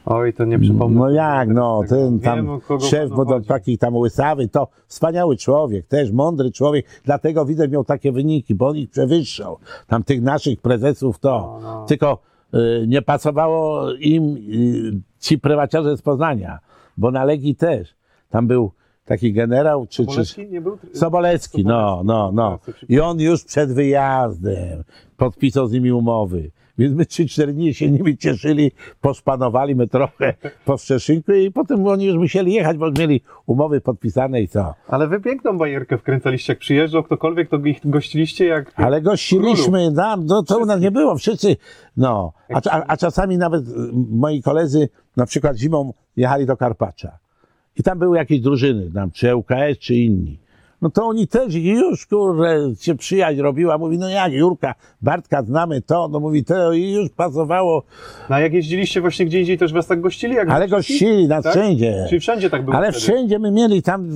Oj, to nie przypomnę. No jak, no, ten Wiem, tam kogo szef, panu bo to chodzi. taki tam łysawy, to wspaniały człowiek, też mądry człowiek, dlatego widzę miał takie wyniki, bo on ich przewyższał. Tam tych naszych prezesów to. No, no. Tylko y, nie pasowało im y, ci prywaciarze z Poznania, bo na Legii też. Tam był taki generał, czy, czy Sobolewski nie był? Sobolecki, no, no, no. I on już przed wyjazdem podpisał z nimi umowy. Więc my 3-4 dni się nimi cieszyli, poszpanowali my trochę po Szczeszynku i potem oni już musieli jechać, bo mieli umowy podpisane i co. Ale wy piękną bajerkę wkręcaliście, jak przyjeżdżał ktokolwiek, to ich gościliście jak... Ale gościliśmy, tam, no, to u nas nie było, wszyscy, no. A, a, a czasami nawet y, moi koledzy na przykład zimą jechali do Karpacza. I tam były jakieś drużyny, tam, czy ŁKS, czy inni. No to oni też już, kurde, się przyjaźń robiła. Mówi, no jak, Jurka, Bartka, znamy to. No mówi, to i już pasowało. No a jak jeździliście właśnie gdzie indziej, też was tak gościli? Jak Ale gościli nas Tak? wszędzie. Czyli wszędzie tak było Ale wtedy? wszędzie my mieli tam,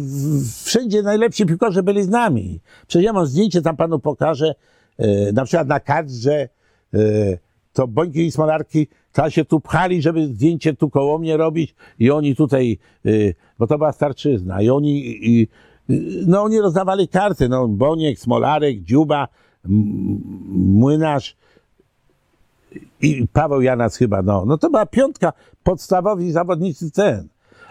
wszędzie najlepsi piłkarze byli z nami. Przecież ja mam zdjęcie, tam panu pokażę, e, na przykład na kadrze, e, to Bońki i Smolarki, to się tu pchali, żeby zdjęcie tu koło mnie robić i oni tutaj, e, bo to była starczyzna i oni, i, no oni rozdawali karty, no Boniek, Smolarek, Dziuba, Młynarz, i Paweł Janas chyba, no. No to była piątka, podstawowi zawodnicy ten.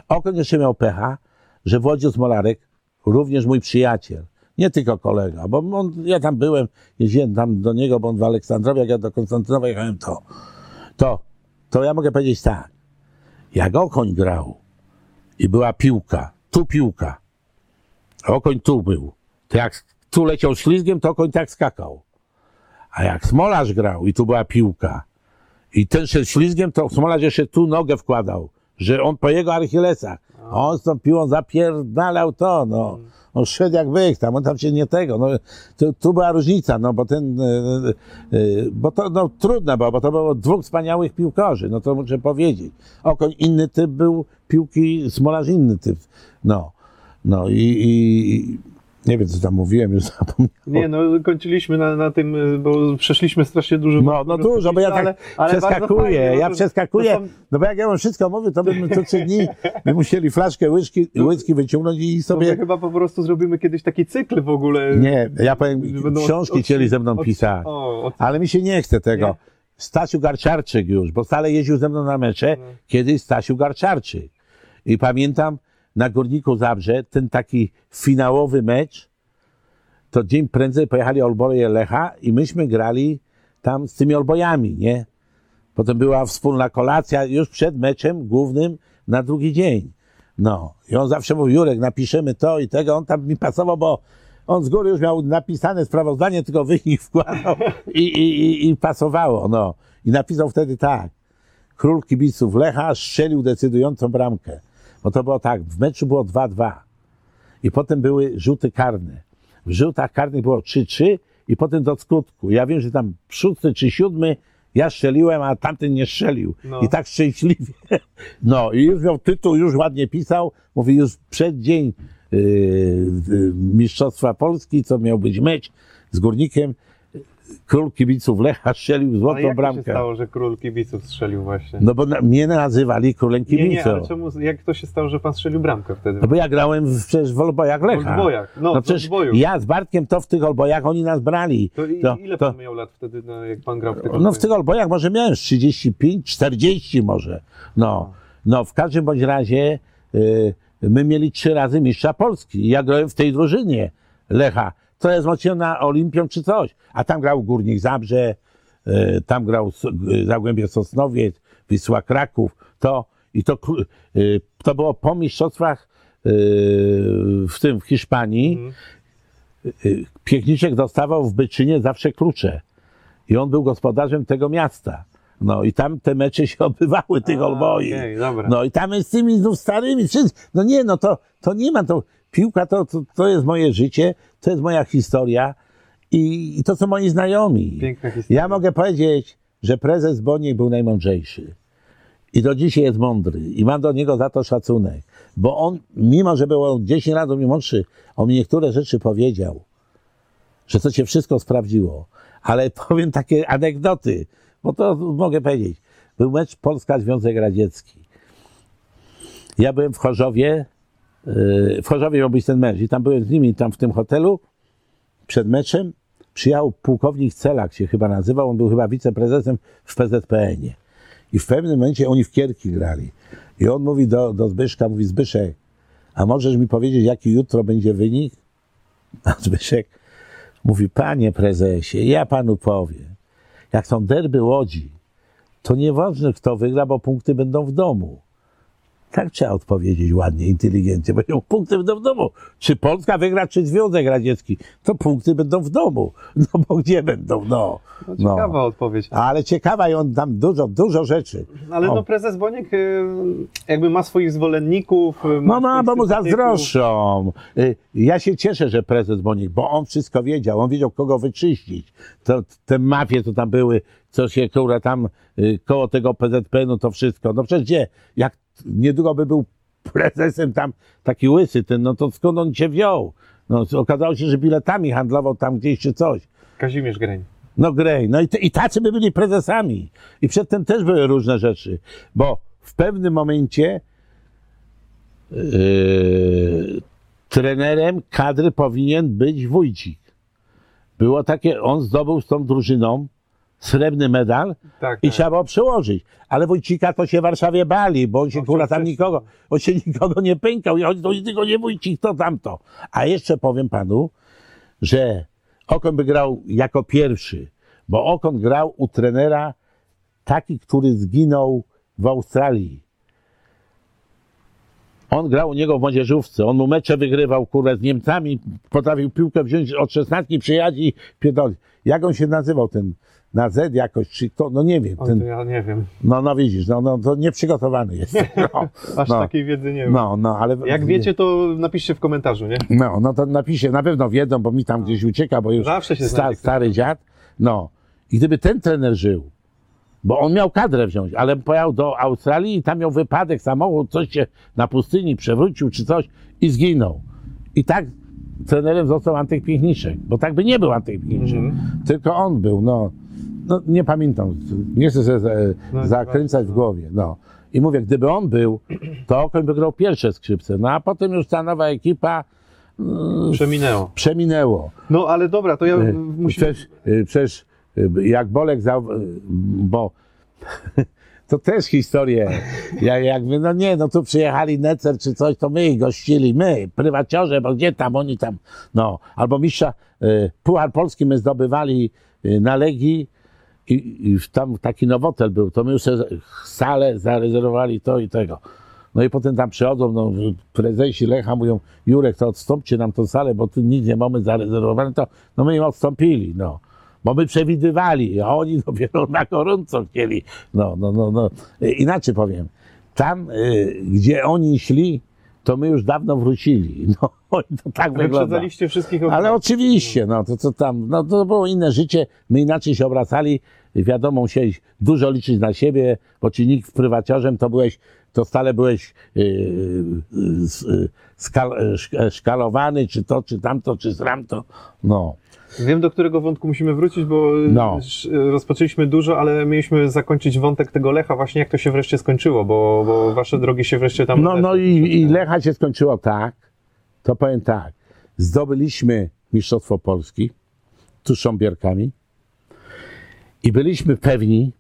Okon jeszcze miał pecha, że Włodzio Smolarek, również mój przyjaciel, nie tylko kolega, bo on, ja tam byłem, jeździłem tam do niego, bo on w Aleksandrowie, jak ja do Konstantynowa jechałem, to, to, to ja mogę powiedzieć tak, jak Okoń grał i była piłka, tu piłka, Okoń tu był, to jak tu leciał ślizgiem, to Okoń tak skakał. A jak Smolarz grał i tu była piłka i ten szedł ślizgiem, to Smolarz jeszcze tu nogę wkładał, że on po jego Archilesach. A on z tą piłą zapierdalał to, no. On szedł jak byk tam, on tam się nie tego, no. Tu, tu była różnica, no, bo ten, e, e, bo to, no, trudne było, bo to było dwóch wspaniałych piłkarzy, no to muszę powiedzieć. Okoń inny typ był piłki, Smolarz inny typ, no. No i, i nie wiem, co tam mówiłem, już zapomniałem. Nie, no kończyliśmy na, na tym, y, bo przeszliśmy strasznie dużo. No, no dużo, bo ja tak ale, ale przeskakuję, fajnie, ja to- przeskakuję, to są- no bo jak ja bym wszystko mówił, to bym co trzy dni, my musieli flaszkę łyżki, łyżki wyciągnąć i my sobie... chyba po prostu zrobimy kiedyś taki cykl w ogóle. Nie, ja powiem, książki od- od- chcieli ze mną od- pisać, O, ale mi się nie chce tego. Nie? Stasiu Garczarczyk już, bo stale jeździł ze mną na mecze, No. kiedyś Stasiu Garczarczyk. I pamiętam na Górniku Zabrze, ten taki finałowy mecz, to dzień prędzej pojechali Olboje Lecha i myśmy grali tam z tymi Olbojami, nie? Potem była wspólna kolacja już przed meczem głównym na drugi dzień. No. I on zawsze mówił, Jurek, napiszemy to i tego. On tam mi pasował, bo on z góry już miał napisane sprawozdanie, tylko wynik wkładał i, i, i, i pasowało, no. I napisał wtedy tak. Król kibiców Lecha strzelił decydującą bramkę. Bo to było tak, w meczu było 2-2. I potem były rzuty karne. W rzutach karnych było 3-3 i potem do skutku. Ja wiem, że tam szósty czy siódmy ja strzeliłem, a tamten nie strzelił. No. I tak szczęśliwie. No i już miał tytuł, już ładnie pisał. Mówi już przed dzień yy, yy, Mistrzostwa Polski, co miał być mecz z Górnikiem. Król kibiców Lecha strzelił złotą jak to się bramkę. stało, że król kibiców strzelił właśnie? No bo na, mnie nazywali królem nie, nie, kibiców. ale czemu, jak to się stało, że pan strzelił bramkę wtedy? No bo ja grałem w, przecież w Olbojach W Lecha. Olbojach, no, no w przecież ja z Bartkiem to w tych Olbojach oni nas brali. To, i, To- ile to- pan miał lat wtedy, no, jak pan grał w tych No w tych Olbojach może miałem z 35, 40 może. No, no w każdym bądź razie y, my mieli trzy razy mistrza Polski. Ja grałem w tej drużynie Lecha. To jest mocna Olimpią czy coś. A tam grał Górnik Zabrze, y, tam grał y, Zagłębie Sosnowiec, Wisła Kraków. To, i to, y, to było po mistrzostwach w tym w Hiszpanii. Mhm. Piechniczek dostawał w Byczynie zawsze klucze. I on był gospodarzem tego miasta. No i tam te mecze się odbywały, tych olboi. dobra. No i tam z tymi znów starymi, wszyscy, no nie, no to, to nie ma, to piłka to, to, to jest moje życie, to jest moja historia i, i to są moi znajomi. Piękna historia. Ja mogę powiedzieć, że prezes Boniek był najmądrzejszy. I do dzisiaj jest mądry. I mam do niego za to szacunek. Bo on, mimo że był 10 lat od mnie młodszy, on mi niektóre rzeczy powiedział, że to się wszystko sprawdziło. Ale powiem takie anegdoty, bo to mogę powiedzieć. Był mecz Polska-Związek Radziecki. Ja byłem w Chorzowie, w Chorzowie miał być ten mecz i tam byłem z nimi, tam w tym hotelu, przed meczem przyjechał pułkownik Celak się chyba nazywał, on był chyba wiceprezesem w PZPN-ie. I w pewnym momencie oni w Kierki grali. I on mówi do, do Zbyszka, mówi Zbyszek, a możesz mi powiedzieć, jaki jutro będzie wynik? A Zbyszek mówi, panie prezesie, ja panu powiem, jak są derby Łodzi, to nieważne kto wygra, bo punkty będą w domu. Tak trzeba odpowiedzieć ładnie, inteligentnie, bo punkty będą w domu. Czy Polska wygra, czy Związek Radziecki, to punkty będą w domu. No bo gdzie będą, no. No, ciekawa no. odpowiedź. Ale ciekawa i on tam dużo, dużo rzeczy. Ale O. no prezes Boniek y, jakby ma swoich zwolenników. y, No, no, swoich bo mu zazdroszczą. Y, Ja się cieszę, że prezes Bonik, bo on wszystko wiedział. On wiedział, kogo wyczyścić. To, te mafie, co tam były, co się, które tam koło tego PZPN-u, to wszystko. No przecież gdzie? Jak niedługo by był prezesem tam taki łysy ten, no to skąd on cię wziął? No, okazało się, że biletami handlował tam gdzieś czy coś. Kazimierz Greń. No grej. No i, i tacy by byli prezesami. I przedtem też były różne rzeczy. Bo w pewnym momencie yy, trenerem kadry powinien być Wójcik. Było takie, on zdobył z tą drużyną srebrny medal Tak, i tak. trzeba było przełożyć. Ale Wójcika to się w Warszawie bali, bo on się kurwa tam nikogo, on się nikogo nie pękał. I on to tylko nie Wójcik, to tamto. A jeszcze powiem panu, że Okon by grał jako pierwszy, bo Okon grał u trenera taki, który zginął w Australii. On grał u niego w młodzieżówce, on mu mecze wygrywał, kurwa, z Niemcami, potrafił piłkę wziąć od szesnastki, przyjechać i pierdolić. Jak on się nazywał, ten, na Z jakoś, czy to, no nie wiem, ten, ja nie wiem. no, no widzisz, no, no to nieprzygotowany jest. No, Aż no, takiej wiedzy nie wiem. no, no, ale... Jak wiecie, to napiszcie w komentarzu, nie? No, no to napiszę, na pewno wiedzą, bo mi tam gdzieś ucieka, bo już Zawsze się sta, stary dziad. No. I gdyby ten trener żył, bo on miał kadrę wziąć, ale pojechał do Australii i tam miał wypadek, samochód, coś się na pustyni przewrócił czy coś i zginął. I tak trenerem został Antek Piechniczek, bo tak by nie był Antek Piechniczek, Mhm. tylko on był, no. No nie pamiętam, nie chcę sobie No, zakręcać w głowie, no. I mówię, gdyby on był, to Okoń by grał pierwsze skrzypce, no a potem już ta nowa ekipa Przeminęło. przeminęło. No ale dobra, to ja Y, musimy... Przecież, y, przecież y, jak Bolek, za, bo to też historie. Jak, jakby, no nie, no tu przyjechali Necer czy coś, to my ich gościli, my, prywaciorze, bo gdzie tam, oni tam, no. Albo mistrza, Puchar Polski my zdobywali na Legii i, i tam taki nowotel był, to my już salę zarezerwowali to i tego. No i potem tam przychodzą, no, prezesi Lecha mówią, Jurek, to odstąpcie nam tą salę, bo tu nic nie mamy zarezerwowane, to no my im odstąpili, no. Bo my przewidywali, a oni dopiero na gorąco chcieli. No, no, no, no. Inaczej powiem, tam, y, gdzie oni szli, to my już dawno wrócili. No, to tak wygląda. Wyprzedzaliście wszystkich Ale oczywiście, no to co tam, no to było inne życie, my inaczej się obracali, wiadomo, musiałeś dużo liczyć na siebie, bo czynnik w prywaciarzem to byłeś, to stale byłeś yy, yy, skal, szkalowany, czy to, czy tamto, czy zramto, no. Wiem, do którego wątku musimy wrócić, bo No. sz- rozpoczęliśmy dużo, ale mieliśmy zakończyć wątek tego Lecha, właśnie jak to się wreszcie skończyło, bo, bo wasze drogi się wreszcie tam... No, no i, i Lecha się skończyło tak, to powiem tak, zdobyliśmy Mistrzostwo Polski tuż bierkami i byliśmy pewni,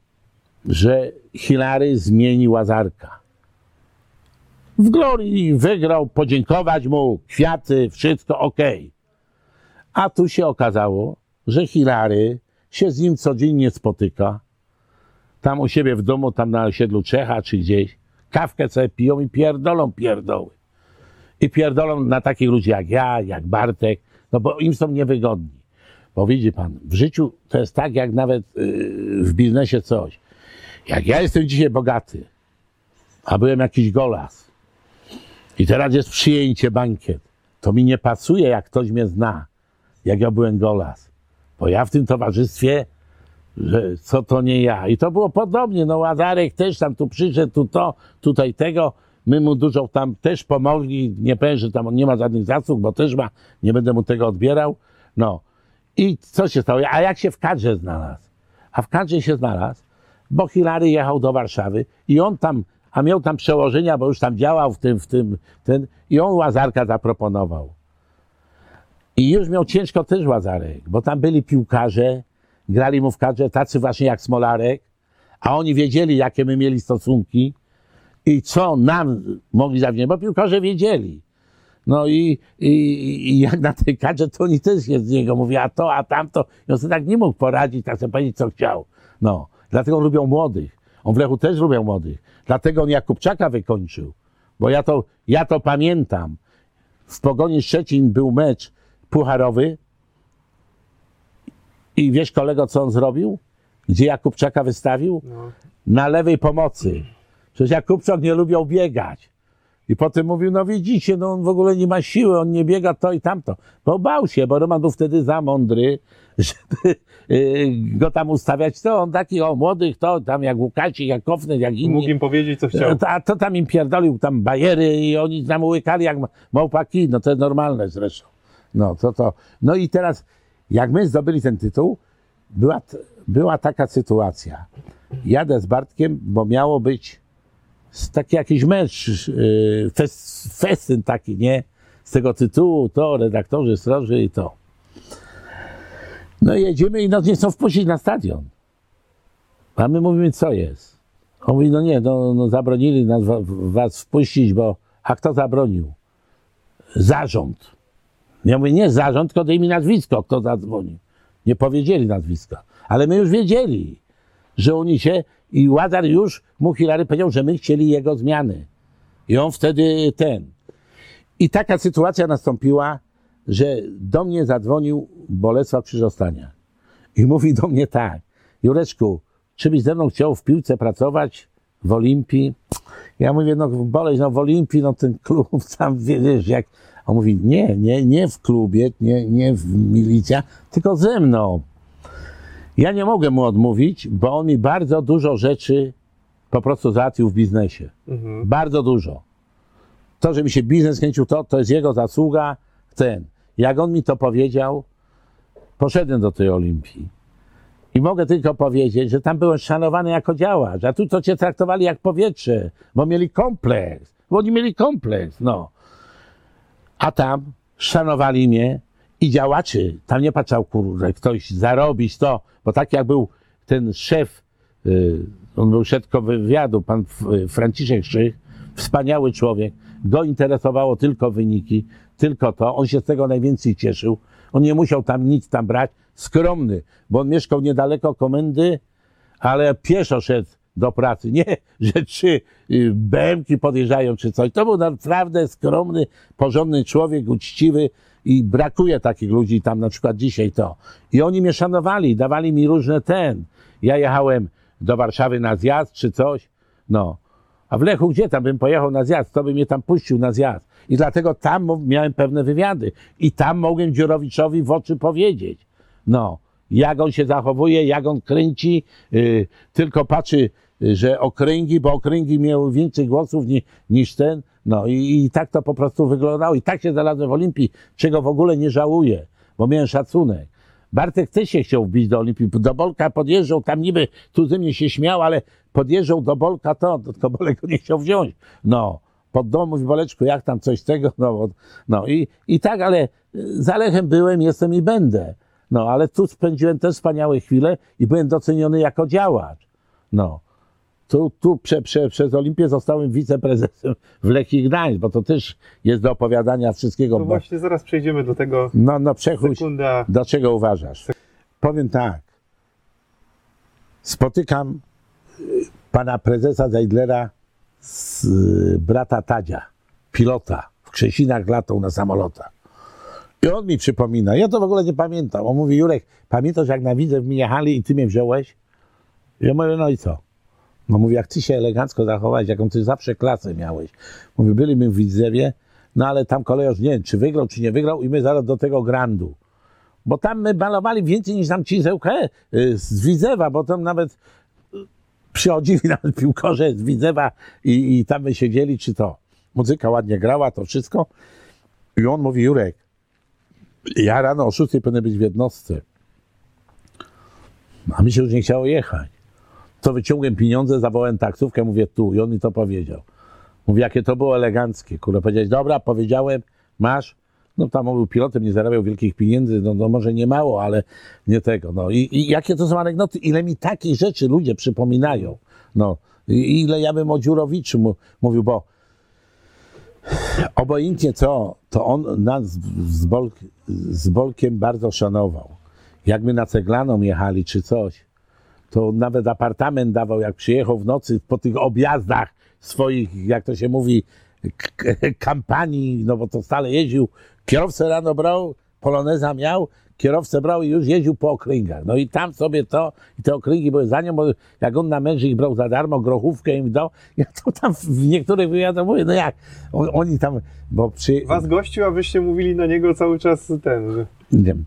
że Hilary zmieni Łazarka. W glorii wygrał, podziękować mu, kwiaty, wszystko ok. A tu się okazało, że Hilary się z nim codziennie spotyka, tam u siebie w domu, tam na osiedlu Czecha czy gdzieś, kawkę sobie piją i pierdolą pierdoły. I pierdolą na takich ludzi jak ja, jak Bartek, no bo im są niewygodni. Bo widzi pan, w życiu to jest tak, jak nawet yy, w biznesie coś. Jak ja jestem dzisiaj bogaty, a byłem jakiś golas i teraz jest przyjęcie, bankiet, to mi nie pasuje, jak ktoś mnie zna, jak ja byłem golas. Bo ja w tym towarzystwie że co to nie ja. I to było podobnie, no Łazarek też tam tu przyszedł, tu to, tutaj tego. My mu dużo tam też pomogli, nie powiem, że tam on nie ma żadnych zasług, bo też ma, nie będę mu tego odbierał. No. I co się stało? A jak się w kadrze znalazł? A w kadrze się znalazł, bo Hilary jechał do Warszawy i on tam, a miał tam przełożenia, bo już tam działał w tym, w tym, ten, i on Łazarka zaproponował. I już miał ciężko też Łazarek, bo tam byli piłkarze, grali mu w kadrze tacy właśnie jak Smolarek, a oni wiedzieli, jakie my mieli stosunki i co nam mogli zawdzięczać, bo piłkarze wiedzieli, No i, i, i jak na tej kadrze, to oni też jest z niego. Mówi, a to, a tamto. I on sobie tak nie mógł poradzić, tak sobie powiedzieć, co chciał. No, dlatego lubią młodych. On w Lechu też lubią młodych. Dlatego on Jakubczaka wykończył. Bo ja to, ja to pamiętam. W Pogoni Szczecin był mecz pucharowy i wiesz kolego, co on zrobił? Gdzie Jakubczaka wystawił? No. Na lewej pomocy. Przecież Jakubczak nie lubiał biegać. I potem mówił, no widzicie, no on w ogóle nie ma siły, on nie biega to i tamto. Bo bał się, bo Roman był wtedy za mądry, żeby y, go tam ustawiać. To on taki, o młodych, to tam jak Łukasik, jak Kofner, jak inni. Mógł im powiedzieć, co chciał. A to tam im pierdolił tam bajery i oni tam łykali jak ma- małpaki, no to jest normalne zresztą. No to to. No i teraz, jak my zdobyli ten tytuł, była, była taka sytuacja. Jadę z Bartkiem, bo miało być taki jakiś mecz, yy, fes, festyn taki, nie? Z tego tytułu, to redaktorzy, stroży i to. No i jedziemy i nas nie chcą wpuścić na stadion. A my mówimy, co jest? On mówi, no nie, no, no zabronili nas, wa- was wpuścić, bo... A kto zabronił? Zarząd. Ja mówię, nie zarząd, tylko daj mi nazwisko, kto zadzwonił. Nie powiedzieli nazwiska. Ale my już wiedzieli, że oni się... I Łazar już mu Hilary powiedział, że my chcieli jego zmiany. I on wtedy ten... I taka sytuacja nastąpiła, że do mnie zadzwonił Bolesław Krzyżostania. I mówi do mnie tak, Jureczku, czy byś ze mną chciał w piłce pracować w Olimpii? Ja mówię, no boleś, no w Olimpii, no ten klub tam, wiesz, jak... On mówi, nie, nie, nie w klubie, nie, nie w milicja, tylko ze mną. Ja nie mogę mu odmówić, bo on mi bardzo dużo rzeczy po prostu załatwił w biznesie. Mhm. Bardzo dużo. To, że mi się biznes kręcił, to, to jest jego zasługa, ten. Jak on mi to powiedział, poszedłem do tej Olimpii. I mogę tylko powiedzieć, że tam byłem szanowany jako działacz, a tu to cię traktowali jak powietrze, bo mieli kompleks, bo oni mieli kompleks, no. A tam szanowali mnie i działaczy. Tam nie patrzał, kurde, ktoś zarobić to, bo tak jak był ten szef, y, on był szefko wywiadu, pan F- Franciszek Szych, wspaniały człowiek, go interesowało tylko wyniki, tylko to, on się z tego najwięcej cieszył, on nie musiał tam nic tam brać, skromny, bo on mieszkał niedaleko komendy, ale pieszo szedł do pracy. Nie, że trzy y, BMki podjeżdżają czy coś. To był naprawdę skromny, porządny człowiek, uczciwy i brakuje takich ludzi tam na przykład dzisiaj to. I oni mnie szanowali, dawali mi różne ten. Ja jechałem do Warszawy na zjazd czy coś, no. A w Lechu gdzie tam bym pojechał na zjazd? To by mnie tam puścił na zjazd. I dlatego tam miałem pewne wywiady. I tam mogłem Dziurowiczowi w oczy powiedzieć. No, jak on się zachowuje, jak on kręci, y, tylko patrzy, że okręgi, bo okręgi miały więcej głosów ni, niż ten. No i, i tak to po prostu wyglądało. I tak się znalazłem w Olimpii, czego w ogóle nie żałuję, bo miałem szacunek. Bartek też się chciał wbić do Olimpii. Do Bolka podjeżdżał, tam niby tu ze mnie się śmiał, ale podjeżdżał do Bolka to, tylko Bolek nie chciał wziąć. No, pod dom mówi Boleczku, jak tam coś tego, no, no i, i tak, ale y, za Lechem byłem, jestem i będę. No, ale tu spędziłem też wspaniałe chwile i byłem doceniony jako działacz. No. Tu, tu prze, prze, przez Olimpię zostałem wiceprezesem w Lechii Gdańsk, bo to też jest do opowiadania wszystkiego. No właśnie, zaraz przejdziemy do tego. no, no przechuć. Sekunda. Do czego uważasz? Powiem tak. Spotykam y, pana prezesa Zeidlera z y, brata Tadzia, pilota. W Krzesinach latał na samolotach. I on mi przypomina, ja to w ogóle nie pamiętam. On mówi, Jurek, pamiętasz jak na widzę mnie jechali i ty mnie wziąłeś? Ja mówię, no i co? No mówi, jak ty się elegancko zachowałeś, jaką ty zawsze klasę miałeś. Mówi, byliśmy w Widzewie, no ale tam kolejarz nie wiem, czy wygrał, czy nie wygrał i my zaraz do tego grandu. Bo tam my balowali więcej niż tam ci z ŁKE, y, z Widzewa, bo tam nawet y, przychodzili nawet piłkarze z Widzewa i, i tam my siedzieli, czy to. Muzyka ładnie grała, to wszystko. I on mówi, Jurek, ja rano o 6 powinien być w jednostce. A mi się już nie chciało jechać. To wyciągłem pieniądze, zawołałem taksówkę, mówię tu. I on mi to powiedział. Mówię, jakie to było eleganckie. Kurwa, powiedziałeś, dobra, powiedziałem, masz. No tam on był pilotem, nie zarabiał wielkich pieniędzy, no, no może nie mało, ale nie tego. No i, i jakie to są anegdoty, ile mi takich rzeczy ludzie przypominają. No, i ile ja bym o Dziurowiczu mu, mówił, bo Obojętnie co, to on nas z, Bolk, z Bolkiem bardzo szanował. Jak my na Ceglaną jechali czy coś, to nawet apartament dawał, jak przyjechał w nocy po tych objazdach swoich, jak to się mówi, kampanii, no bo to stale jeździł. Kierowcę rano brał, poloneza miał, kierowcę brał i już jeździł po okręgach. No i tam sobie to, i te okręgi były za nią, bo jak on na męży ich brał za darmo, grochówkę im dał, ja to tam w niektórych wywiadach mówię, no jak, on, oni tam, bo przy... Was gościu, a wyście mówili na niego cały czas ten, że... nie wiem,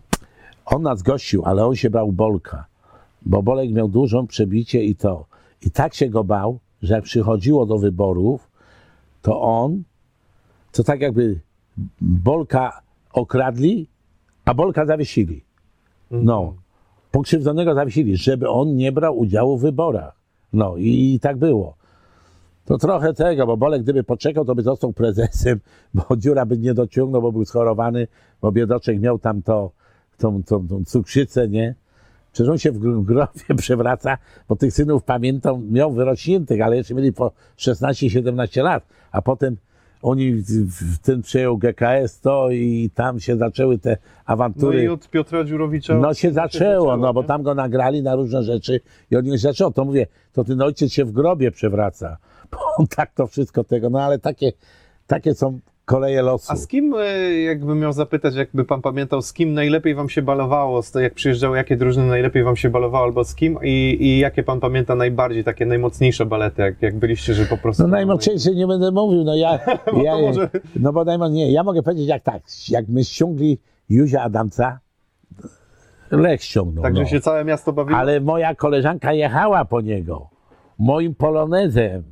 on nas gościł, ale on się bał Bolka, bo Bolek miał dużą przebicie i to. I tak się go bał, że jak przychodziło do wyborów, to on, to tak jakby Bolka okradli, a Bolka zawiesili. No, pokrzywdzonego zawiesili, żeby on nie brał udziału w wyborach. No i, i tak było. To trochę tego, bo Bolek gdyby poczekał, to by został prezesem, bo dziura by nie dociągnął, bo był schorowany, bo biedoczek miał tam to, tą, tą, tą cukrzycę, nie? Przecież on się w gr- grobie przewraca, bo tych synów pamiętam, miał wyrośniętych, ale jeszcze mieli po 16-17 lat, a potem oni, ten przejął GKS to i tam się zaczęły te No awantury. i od Piotra Dziurowicza... No się zaczęło, no bo tam go nagrali na różne rzeczy i on się zaczął. To mówię, to ten ojciec się w grobie przewraca. Bo on tak to wszystko tego, no ale takie, takie są koleje losu. A z kim, e, jakbym miał zapytać, jakby pan pamiętał, z kim najlepiej wam się balowało, z to jak przyjeżdżały, jakie drużyny najlepiej wam się balowało, albo z kim i, i jakie pan pamięta najbardziej, takie najmocniejsze balety, jak, jak byliście, że po prostu... No najmocniejsze nie będę mówił, no ja, ja to może- no bo najmo, nie, ja mogę powiedzieć jak tak, jak my ściągli Józia Adamca, Lech ściągnął, Także no. się całe miasto bawiło? Ale moja koleżanka jechała po niego, moim polonezem.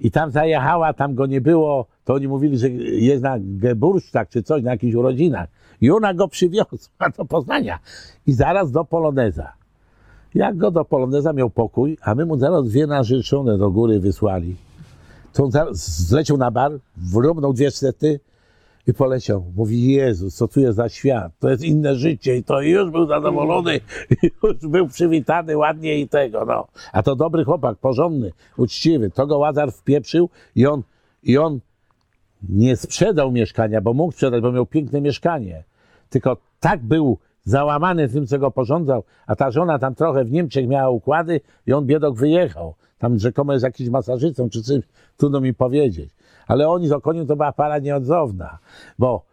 I tam zajechała, tam go nie było, to oni mówili, że jest na Gebursztag czy coś, na jakichś urodzinach. I ona go przywiozła do Poznania. I zaraz do Poloneza. Jak go do Poloneza miał pokój, a my mu zaraz dwie narzeczone do góry wysłali. To on zaraz zleciał na bar, wrąbnął dwie sety i poleciał. Mówi, Jezus, co tu jest za świat? To jest inne życie. I to już był zadowolony, już był przywitany ładnie i tego, no. A to dobry chłopak, porządny, uczciwy. To go Łazar wpieprzył i on, i on nie sprzedał mieszkania, bo mógł sprzedać, bo miał piękne mieszkanie. Tylko tak był załamany tym, co go porządzał, a ta żona tam trochę w Niemczech miała układy i on biedok wyjechał. Tam rzekomo jest jakiś masażycą czy czymś, trudno mi powiedzieć. Ale oni z okoniu to była para nieodzowna, bo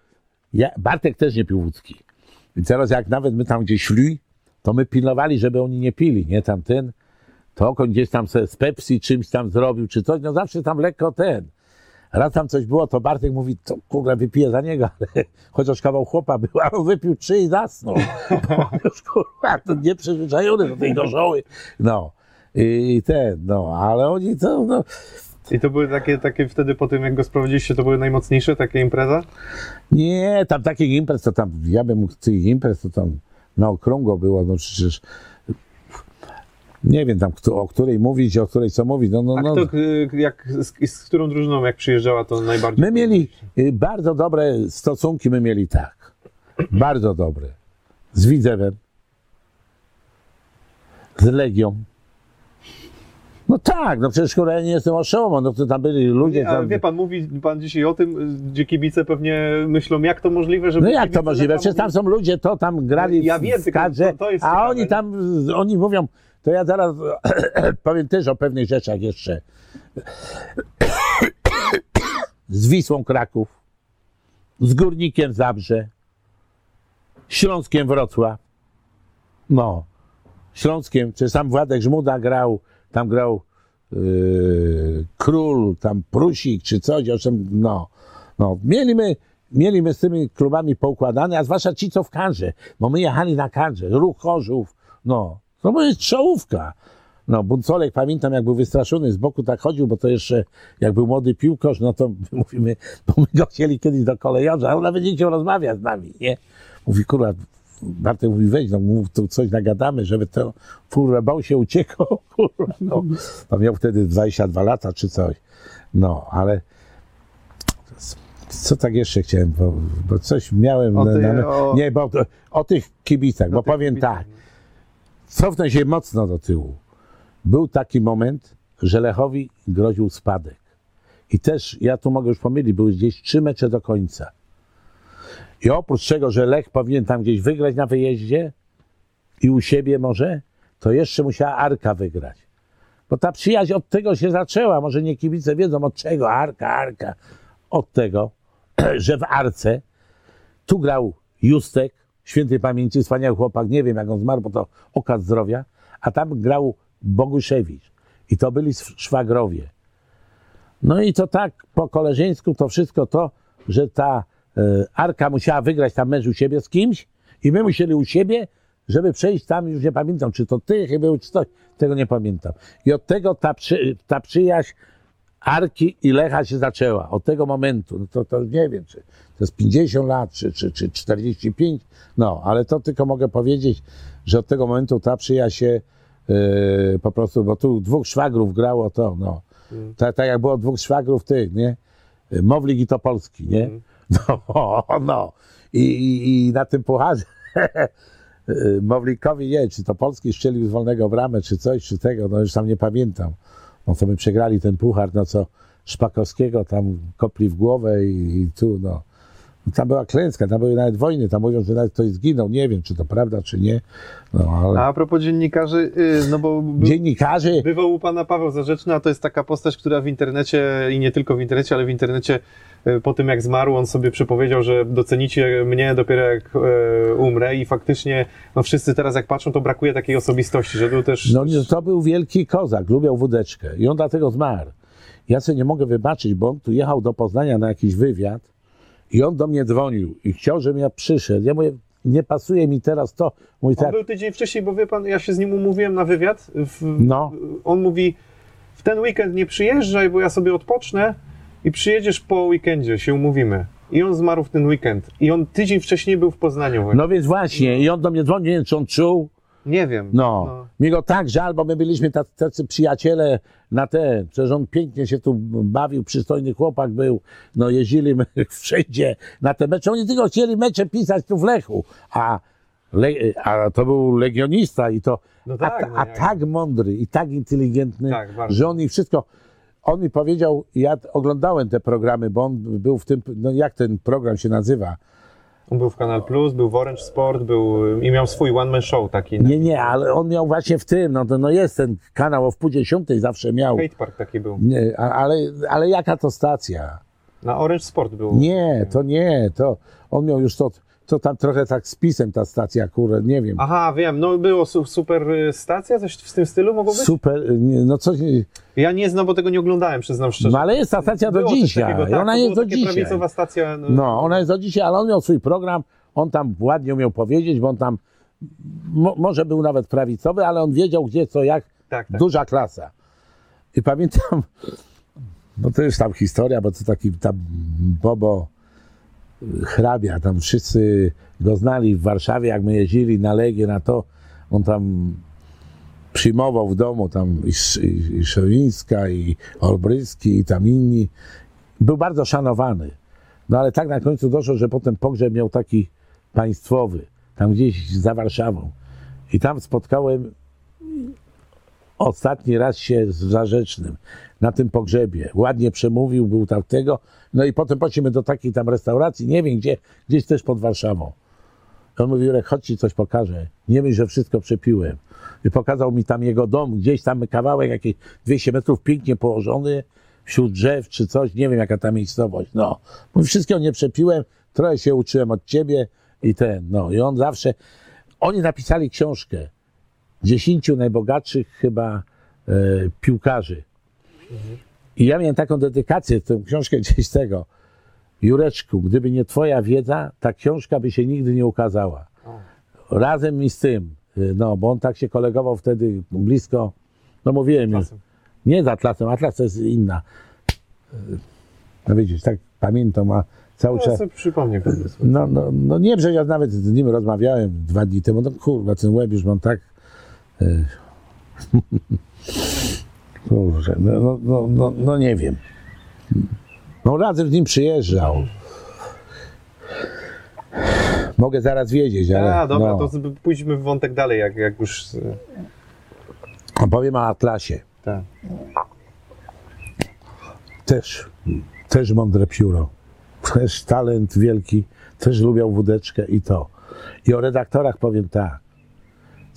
ja, Bartek też nie pił wódki. I teraz jak nawet my tam gdzieś szli, to my pilnowali, żeby oni nie pili, nie tamten. To okoń gdzieś tam z Pepsi czymś tam zrobił, czy coś, no zawsze tam lekko ten. Raz tam coś było, to Bartek mówi, to kurwa wypiję za niego, ale chociaż kawał chłopa był, a on wypił trzy i zasnął. Już kurwa, to nieprzyzwyczajony do tej gorzoły. No. I ten, no, ale oni to, no, I to były takie, takie wtedy po tym, jak go sprowadziliście, to były najmocniejsze takie impreza? Nie, tam takich imprez, to tam, ja bym mógł tych imprez, to tam na okrągło było, no przecież nie wiem tam, kto, o której mówić, o której co mówić, no, no, A no. kto, y, jak, z, z którą drużyną, jak przyjeżdżała, to najbardziej... My mieli y, bardzo dobre stosunki, my mieli tak, bardzo dobre, z Widzewem, z Legią, no tak, no przecież kurwa, ja nie jestem oszołomą, no to tam byli ludzie, Ale tam, wie pan, mówi pan dzisiaj o tym, gdzie kibice pewnie myślą, jak to możliwe, żeby... No jak to możliwe? Przecież tam są ludzie, to tam grali Ja w- wiem, kadrze, a oni nie? tam, oni mówią, to ja zaraz powiem też o pewnych rzeczach jeszcze. Z Wisłą Kraków, z Górnikiem Zabrze, Śląskiem Wrocław, no, Śląskiem, czy sam Władek Żmuda grał, tam grał yy, Król, tam Prusik, czy coś, o czym, no, no, mieliśmy, mieliśmy z tymi klubami poukładane, a zwłaszcza ci, co w Kanrze, bo my jechali na Kanrze, Ruch Chorzów, no, to była strzałówka. No, Buncolek, pamiętam, jak był wystraszony, z boku tak chodził, bo to jeszcze, jak był młody piłkarz, no to mówimy, bo my go chcieli kiedyś do kolejorza, a on nawet nie chciał rozmawiać z nami, nie? Mówi, kurwa, Bartek mówi, weź, no mów tu coś nagadamy, żeby to, kurwa, bał się, uciekał, kurwa, no. To miał wtedy 22 lata, czy coś. No, ale co tak jeszcze chciałem, bo, bo coś miałem... O na- na- o- Nie, bo o, o tych kibicach, bo tych powiem kibicach, tak, cofnę się mocno do tyłu. Był taki moment, że Lechowi groził spadek. I też, ja tu mogę już pomylić, były gdzieś trzy mecze do końca. I oprócz tego, że Lech powinien tam gdzieś wygrać na wyjeździe i u siebie może, to jeszcze musiała Arka wygrać. Bo ta przyjaźń od tego się zaczęła. Może nie kibice wiedzą od czego. Arka, Arka. Od tego, że w Arce tu grał Justek, świętej pamięci, wspaniały chłopak. Nie wiem jak on zmarł, bo to okaz zdrowia. A tam grał Boguszewicz. I to byli szwagrowie. No i to tak po koleżeńsku to wszystko to, że ta e, Arka musiała wygrać tam mecz u siebie z kimś i my musieli u siebie, żeby przejść tam, już nie pamiętam, czy to ty chyba, czy coś, tego nie pamiętam. I od tego ta, przy, ta przyjaźń Arki i Lecha się zaczęła. Od tego momentu, no to, to nie wiem, czy to jest 50 lat, czy, czy, czy 45, no, ale to tylko mogę powiedzieć, że od tego momentu ta przyjaźń się yy, po prostu, bo tu dwóch szwagrów grało to, no. Tak, tak jak było dwóch szwagrów tych, nie? Mowlik i Topolski, nie? No, no. I, i, i na tym pucharze Mowlikowi, nie, czy Topolski strzelił z wolnego bramę, czy coś, czy tego, no już tam nie pamiętam. No to my przegrali ten puchar, no co Szpakowskiego tam kopli w głowę i, i tu, no. No Tam była klęska, tam były nawet wojny, tam mówią, że nawet ktoś zginął, nie wiem, czy to prawda, czy nie. No, ale A propos dziennikarzy, y, no bo by, dziennikarzy, bywał u pana Paweł Zarzeczny, a to jest taka postać, która w internecie i nie tylko w internecie, ale w internecie po tym jak zmarł, on sobie przepowiedział, że docenicie mnie dopiero jak y, umrę i faktycznie no wszyscy teraz jak patrzą, to brakuje takiej osobistości, że był też... No to był wielki kozak, lubiał wódeczkę i on dlatego zmarł. Ja sobie nie mogę wybaczyć, bo on tu jechał do Poznania na jakiś wywiad i on do mnie dzwonił i chciał, żebym ja przyszedł. Ja mówię, nie pasuje mi teraz to. Mówi On tak, był tydzień wcześniej, bo wie pan, ja się z nim umówiłem na wywiad. W, No. On mówi, w ten weekend nie przyjeżdżaj, bo ja sobie odpocznę i przyjedziesz po weekendzie, się umówimy. I on zmarł w ten weekend. I on tydzień wcześniej był w Poznaniu. właśnie. no więc właśnie, i on do mnie dzwonił, nie wiem, czy on czuł. Nie wiem. No, mi go tak żal, bo my byliśmy tacy, przyjaciele na te, przecież on pięknie się tu bawił, przystojny chłopak był, no jeździli my wszędzie na te mecze, oni tylko chcieli mecze pisać tu w Lechu, a, le, a to był legionista i to, No a, tak, no a jak- tak mądry i tak inteligentny, Tak, że on i wszystko, on mi powiedział, ja oglądałem te programy, bo on był w tym, no jak ten program się nazywa, On był w Kanal Plus, był w Orange Sport, był i miał swój one-man show taki. nie, nie, ale on miał właśnie w tym, no, to, no jest ten kanał o wpół dziesiątej zawsze miał, Hate Park taki był. Nie, ale, ale jaka to stacja? Na Orange Sport był. Nie, to nie, to on miał już to, to tam trochę tak z pisem ta stacja, kurde, nie wiem. Aha, wiem, no było su- super y, stacja, coś w tym stylu mogło być? Super, nie, no coś, Ja nie znam, bo tego nie oglądałem, przyznam szczerze. no ale jest ta stacja do Było dzisiaj, takiego, tak, ona jest do dzisiaj. prawicowa stacja. No, ona jest do dzisiaj, ale on miał swój program, on tam ładnie umiał powiedzieć, bo on tam, mo, może był nawet prawicowy, ale on wiedział gdzie, co, jak, Tak, tak. duża klasa. I pamiętam, no to już tam historia, bo to taki tam Bobo y, hrabia, tam wszyscy go znali w Warszawie, jak my jeździli na Legię, na to, on tam przyjmował w domu tam i, i, i Szowińska, i Olbryski, i tam inni. Był bardzo szanowany. No ale tak na końcu doszło, że potem pogrzeb miał taki państwowy, tam gdzieś za Warszawą. I tam spotkałem ostatni raz się z Zarzecznym na tym pogrzebie. Ładnie przemówił, był tam tego. No i potem poszliśmy do takiej tam restauracji, nie wiem gdzie, gdzieś też pod Warszawą. On mówi, Jurek, chodź ci coś pokażę. Nie myśl, że wszystko przepiłem. I pokazał mi tam jego dom, gdzieś tam kawałek, jakieś 200 metrów, pięknie położony, wśród drzew czy coś, nie wiem jaka ta miejscowość. No, mówi, wszystkiego nie przepiłem, trochę się uczyłem od ciebie i ten, no. I on zawsze, oni napisali książkę, dziesięciu najbogatszych chyba e, piłkarzy. I ja miałem taką dedykację, tę książkę gdzieś tego. Jureczku, gdyby nie twoja wiedza, ta książka by się nigdy nie ukazała. Razem mi z tym, y, no, bo on tak się kolegował wtedy blisko, no mówiłem już, nie z Atlasem, Atlas to jest inna. Y, No widzisz, tak pamiętam, a cały Ja czas... sobie przypomnę. No, no, no nie, że ja nawet z nim rozmawiałem dwa dni temu, no kurwa, ten łeb już mam tak... Kurczę, no, no, no, no, no nie wiem. No razem z nim przyjeżdżał. Mogę zaraz wiedzieć, ale... A, dobra, no. to pójdźmy w wątek dalej, jak, jak już... y, Powiem o Atlasie. Tak. Też, też mądre pióro. Też talent wielki, też lubią wódeczkę i to. I o redaktorach powiem tak.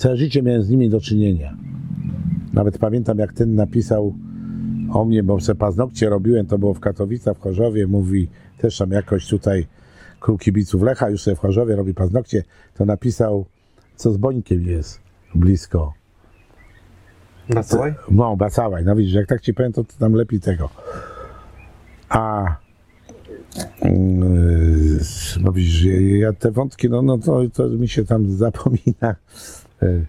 Całe życie miałem z nimi do czynienia. Nawet pamiętam, jak ten napisał o mnie, bo se paznokcie robiłem, to było w Katowicach, w Chorzowie, mówi, też tam jakoś tutaj klub kibiców Lecha, już sobie w Chorzowie robi paznokcie, to napisał, co z Bońkiem jest blisko. Bacałaj? No, Bacałaj, no widzisz, jak tak ci powiem, to, to tam lepiej tego. A no widzisz, ja te wątki, no, no to, to mi się tam zapomina. Yy,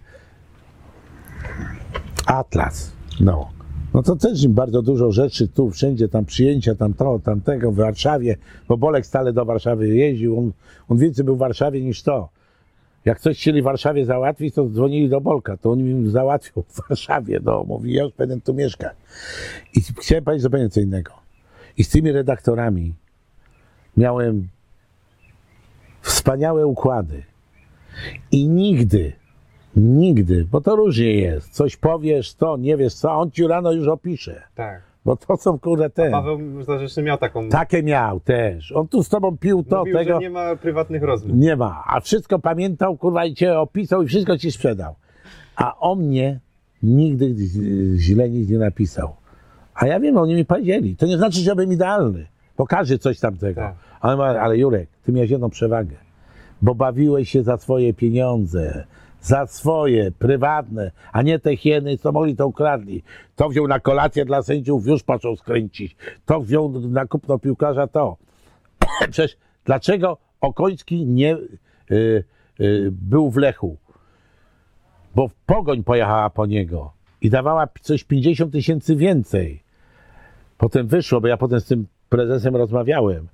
Atlas, no. No to też im bardzo dużo rzeczy tu, wszędzie, tam przyjęcia, tam to, tamtego, w Warszawie, bo Bolek stale do Warszawy jeździł, on, on więcej był w Warszawie niż to. Jak coś chcieli w Warszawie załatwić, to dzwonili do Bolka, to on im załatwił w Warszawie, no, mówi, ja już będę tu mieszkać. I chciałem powiedzieć zupełnie co innego. I z tymi redaktorami miałem wspaniałe układy. I nigdy, nigdy, bo to różnie jest, coś powiesz, to nie wiesz co, a on ci rano już opisze. Tak. Bo to są kurde te. Paweł Zarzeczny miał taką... Takie miał też. On tu z tobą pił to, Mówił, tego. że nie ma prywatnych rozmów. Nie ma. A wszystko pamiętał, kurwa, i cię opisał i wszystko ci sprzedał. A o mnie nigdy źle nic nie napisał. A ja wiem, oni mi powiedzieli. To nie znaczy, że byłem idealny. Pokaże coś tamtego. Tak. Ale, ale Jurek, ty miałeś jedną przewagę. Bo bawiłeś się za swoje pieniądze. Za swoje, prywatne, a nie te hieny, co mogli, to ukradli. To wziął na kolację dla sędziów, już począł skręcić. To wziął na kupno piłkarza, to. Przecież dlaczego Okoński nie y, y, był w Lechu? Bo Pogoń pojechała po niego i dawała coś 50 tysięcy więcej. Potem wyszło, bo ja potem z tym prezesem rozmawiałem,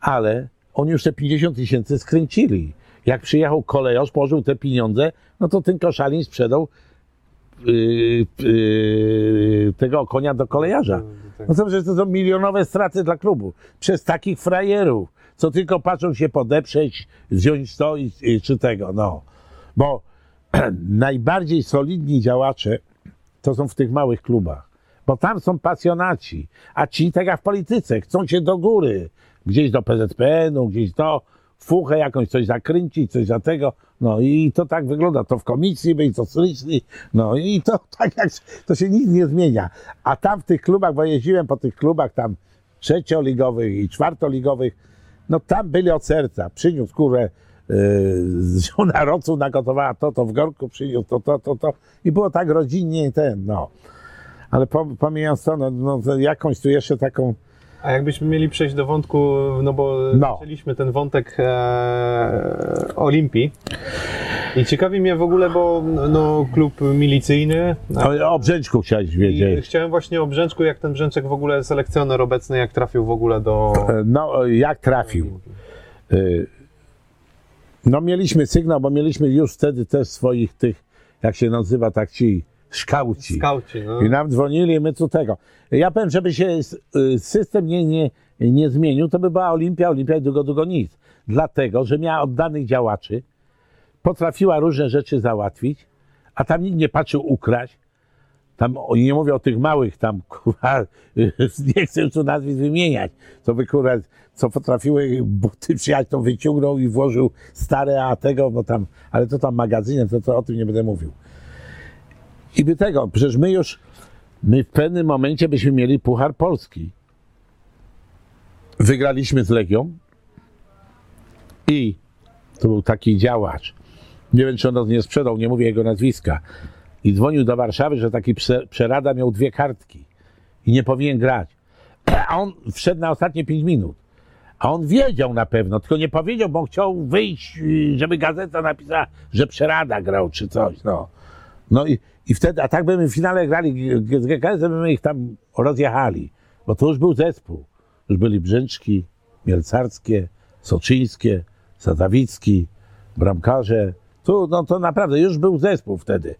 ale oni już te 50 tysięcy skręcili. Jak przyjechał kolejarz, położył te pieniądze, no to ten koszalin sprzedał yy, yy, tego konia do kolejarza. No to przecież to są milionowe straty dla klubu. Przez takich frajerów, co tylko patrzą się podeprzeć, wziąć to i, i czy tego, no. Bo najbardziej solidni działacze to są w tych małych klubach. Bo tam są pasjonaci, a ci, tak jak w polityce, chcą się do góry. Gdzieś do PZPN-u, gdzieś to, fuchę jakąś, coś zakręcić, coś za tego. No i to tak wygląda. To w komisji być, to słyszeli. No i to tak jak, to się nic nie zmienia. A tam w tych klubach, bo jeździłem po tych klubach tam trzecioligowych i czwartoligowych, no tam byli od serca. Przyniósł kurę, yy, żona rocu nagotowała to, to w gorku przyniósł to, to, to, to. I było tak rodzinnie ten, no. Ale po, pomijając to, no, no jakąś tu jeszcze taką, A jakbyśmy mieli przejść do wątku, no bo No. zaczęliśmy ten wątek e, Olimpii. I ciekawi mnie w ogóle, bo no, klub milicyjny. o, o Brzęczku chciałeś wiedzieć. chciałem właśnie o Brzęczku, jak ten Brzęczek w ogóle selekcjoner obecny, jak trafił w ogóle do. No, jak trafił? Y, No mieliśmy sygnał, bo mieliśmy już wtedy też swoich tych, jak się nazywa, tak ci szkauci. Skauci, no. I nam dzwonili, my co tego. Ja powiem, żeby się y, system nie, nie, nie zmienił, to by była Olimpia, Olimpia i długo, długo nic. Dlatego, że miała oddanych działaczy, potrafiła różne rzeczy załatwić, a tam nikt nie patrzył ukraść. Tam, nie mówię o tych małych tam, kurwa, nie chcę już tu nazwisk wymieniać, co by, kurwa, co potrafiły buty przyjechać, to wyciągnął i włożył stare, a tego, bo tam, ale to tam magazynem, to, to o tym nie będę mówił. I by tego, przecież my już, my w pewnym momencie byśmy mieli Puchar Polski. Wygraliśmy z Legią i to był taki działacz. Nie wiem, czy on nas nie sprzedał, nie mówię jego nazwiska. I dzwonił do Warszawy, że taki prze- przerada miał dwie kartki i nie powinien grać. A on wszedł na ostatnie pięć minut. A on wiedział na pewno, tylko nie powiedział, bo chciał wyjść, y, żeby gazeta napisała, że przerada grał czy coś. No, no i, i wtedy, a tak byśmy w finale grali z GKS, byśmy ich tam rozjechali, bo to już był zespół. Już byli Brzęczki, Mielcarskie, Soczyńskie, Sadawicki, bramkarze. Tu, no to naprawdę już był zespół wtedy.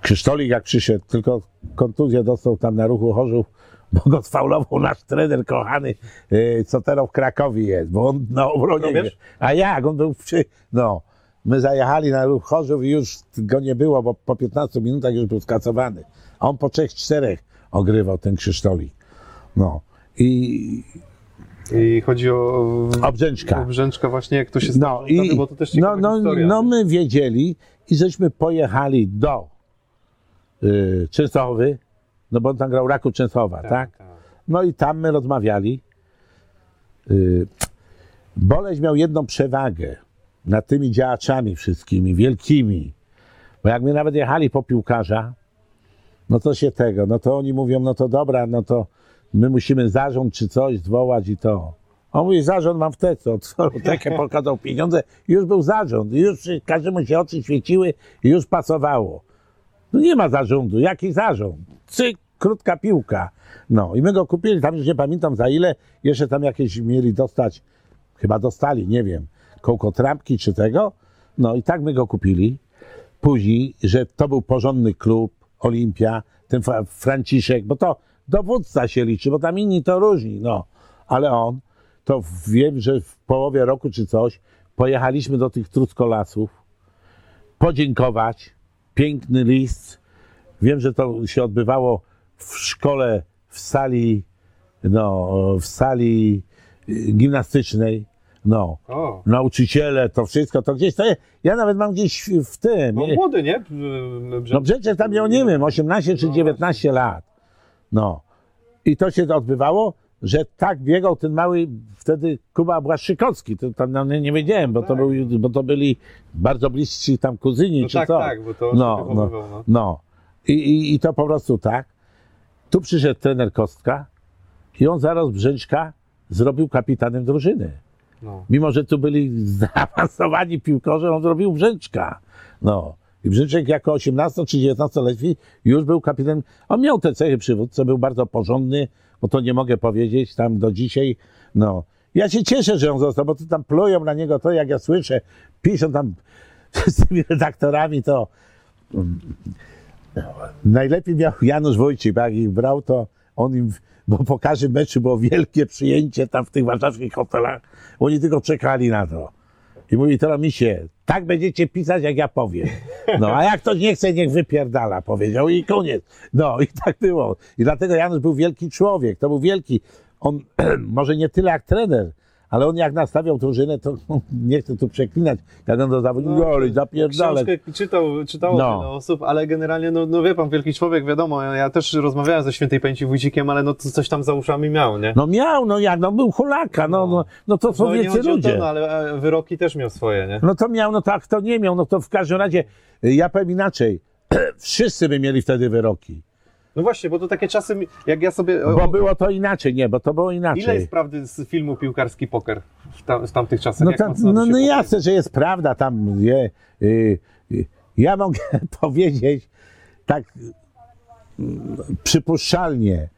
Krzysztolik jak przyszedł, tylko kontuzję dostał tam na ruchu Chorzów, bo go sfaulował nasz trener kochany, co teraz w Krakowie jest, bo on na obronie... Robisz? A jak? On był przy... No. My zajechali na ruch Chorzów i już go nie było, bo po 15 minutach już był skasowany. A on po trzech, czterech. ogrywał ten Krzysztolik. No. I I chodzi o... o Brzęczka. O Brzęczka właśnie, jak to się No stało, i bo to też no, no, historia. no my wiedzieli i żeśmy pojechali do y, Częstochowy, no bo on tam grał Raku Częstochowa, tak? No i tam my rozmawiali. Y, Boleś miał jedną przewagę nad tymi działaczami wszystkimi, wielkimi. Bo jak my nawet jechali po piłkarza, no to się tego, no to oni mówią, no to dobra, no to my musimy zarząd czy coś zwołać i to. On mówi, zarząd mam w teco, co, takie pokazał pieniądze, już był zarząd, już każdemu się oczy świeciły i już pasowało. No nie ma zarządu, jaki zarząd? Cyk, krótka piłka. No i my go kupili, tam już nie pamiętam za ile, jeszcze tam jakieś mieli dostać, chyba dostali, nie wiem, kołkotrampki czy tego. No i tak my go kupili. Później, że to był porządny klub, Olimpia, ten Fra- Franciszek, bo to dowódca się liczy, bo tam inni to różni, no. Ale on, to wiem, że w połowie roku czy coś, pojechaliśmy do tych truskolasów, podziękować, piękny list. Wiem, że to się odbywało w szkole, w sali, no, w sali y, gimnastycznej, no. O, Nauczyciele, to wszystko, to gdzieś to jest. Ja nawet mam gdzieś w tym. no młody, nie? no przecież tam miał, nie wiem, 18 czy No 19 lat. No. I to się odbywało, że tak biegał ten mały, wtedy Kuba Błaszczykowski, to tam no, nie, nie wiedziałem, bo to, Tak. był, bo to byli bardzo bliscy tam kuzyni, No czy tak, co. tak, bo to No, się no, no. no. I, i, I to po prostu tak. Tu przyszedł trener Kostka i on zaraz Brzęczka zrobił kapitanem drużyny. No. Mimo, że tu byli zaawansowani piłkarze, on zrobił Brzęczka. No. I Brzęczek jako 18 czy 19-letni już był kapitanem. On miał te cechy przywódcy, był bardzo porządny, bo to nie mogę powiedzieć tam do dzisiaj. No. Ja się cieszę, że on został, bo to tam plują na niego to, jak ja słyszę, piszą tam z tymi redaktorami, to mm, najlepiej miał Janusz Wójcik, jak ich brał, to on im, bo po każdym meczu było wielkie przyjęcie tam w tych warszawskich hotelach. Oni tylko czekali na to. I mówi, teraz mi się, tak będziecie pisać, jak ja powiem. No, a jak ktoś nie chce, niech wypierdala, powiedział i koniec. No, i tak było. I dlatego Janusz był wielki człowiek, to był wielki. On, może nie tyle jak trener, ale on jak nastawiał drużynę, to nie chcę tu przeklinać, on do zawodników, no, ale zapierdalać. Książkę czytał, czytało No. wiele osób, ale generalnie, no, no wie pan, wielki człowiek, wiadomo, ja też rozmawiałem ze świętej pamięci Wójcikiem, ale no to coś tam za uszami miał, nie? No miał, no jak, no był hulaka, no, no, no to No, nie wielcy chodzi o ludzie. to, no, ale e, wyroki też miał swoje, nie? No to miał, no tak, to nie miał, no to w każdym razie, ja powiem inaczej, wszyscy by mieli wtedy wyroki, No właśnie, bo to takie czasy, jak ja sobie... bo było to inaczej, nie, bo to było Ile inaczej. jest prawdy z filmu Piłkarski Poker w, tam, w tamtych czasach? No, tam, no, no jasne, że jest prawda tam, je, y, y, ja mogę powiedzieć tak mm, przypuszczalnie,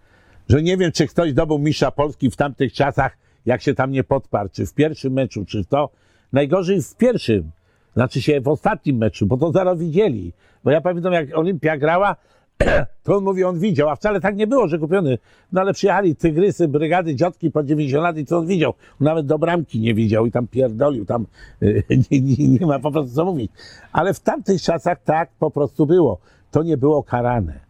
że nie wiem, czy ktoś zdobył mistrza Polski w tamtych czasach, jak się tam nie podparł, czy w pierwszym meczu, czy w to. Najgorzej w pierwszym, znaczy się w ostatnim meczu, bo to zaraz widzieli. Bo ja pamiętam, jak Olimpia grała, to on mówi, on widział, a wcale tak nie było, że kupiony. No ale przyjechali tygrysy, brygady, dziotki po 90 lat i co on widział? Nawet do bramki nie widział i tam pierdolił, tam y, nie, nie, nie ma po prostu co mówić. Ale w tamtych czasach tak po prostu było. To nie było karane.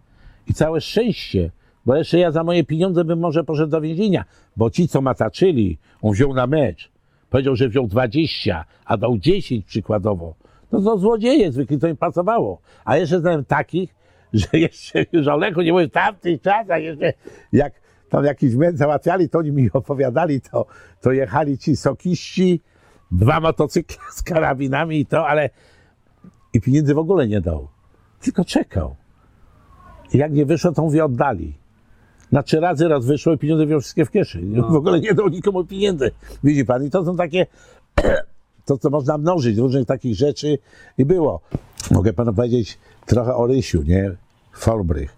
I całe szczęście, bo jeszcze ja za moje pieniądze bym może poszedł do więzienia, bo ci, co mataczyli, on wziął na mecz, powiedział, że wziął 20, a dał 10 przykładowo. No to złodzieje zwykle to im pasowało. A jeszcze znałem takich, że jeszcze już o Lechu nie mówię, w tamtych czasach jeszcze jak tam jakiś mecz załatwiali, to oni mi opowiadali, to, to jechali ci sokiści, dwa motocykle z karabinami i to, ale i pieniędzy w ogóle nie dał. Tylko czekał. I jak nie wyszło, to mówi oddali. Na trzy razy raz wyszło i pieniądze wziął wszystkie w kieszeni. No. W ogóle nie dał nikomu pieniędzy. Widzi pan? I to są takie, to co można mnożyć, różnych takich rzeczy i było. Mogę panu powiedzieć trochę o Rysiu, nie? Folbrych.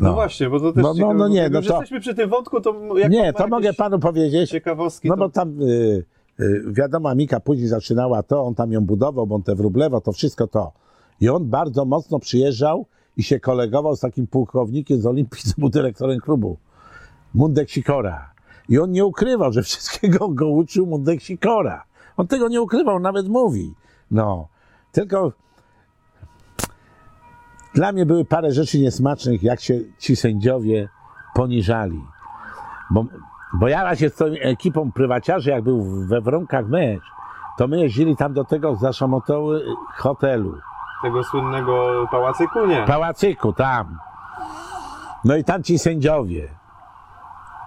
No, właśnie, bo to też No, no, no nie, no to- jesteśmy przy tym wątku, to jak Nie, to mogę panu powiedzieć. ciekawostki, No to... bo tam y, y, wiadomo, Mika później zaczynała to, on tam ją budował, bo on te wróblewo, to wszystko to. I on bardzo mocno przyjeżdżał i się kolegował z takim pułkownikiem z Olimpii, co był dyrektorem klubu. Mundek Sikora. I on nie ukrywał, że wszystkiego go uczył Mundek Sikora. On tego nie ukrywał, nawet mówi. No. Tylko Dla mnie były parę rzeczy niesmacznych, jak się ci sędziowie poniżali. Bo, bo ja właśnie z tą ekipą prywaciarzy, jak był we Wronkach mecz, to my jeździli tam do tego zaszamotoły hotelu. Tego słynnego pałacyku, nie? Pałacyku, tam. No i tam ci sędziowie.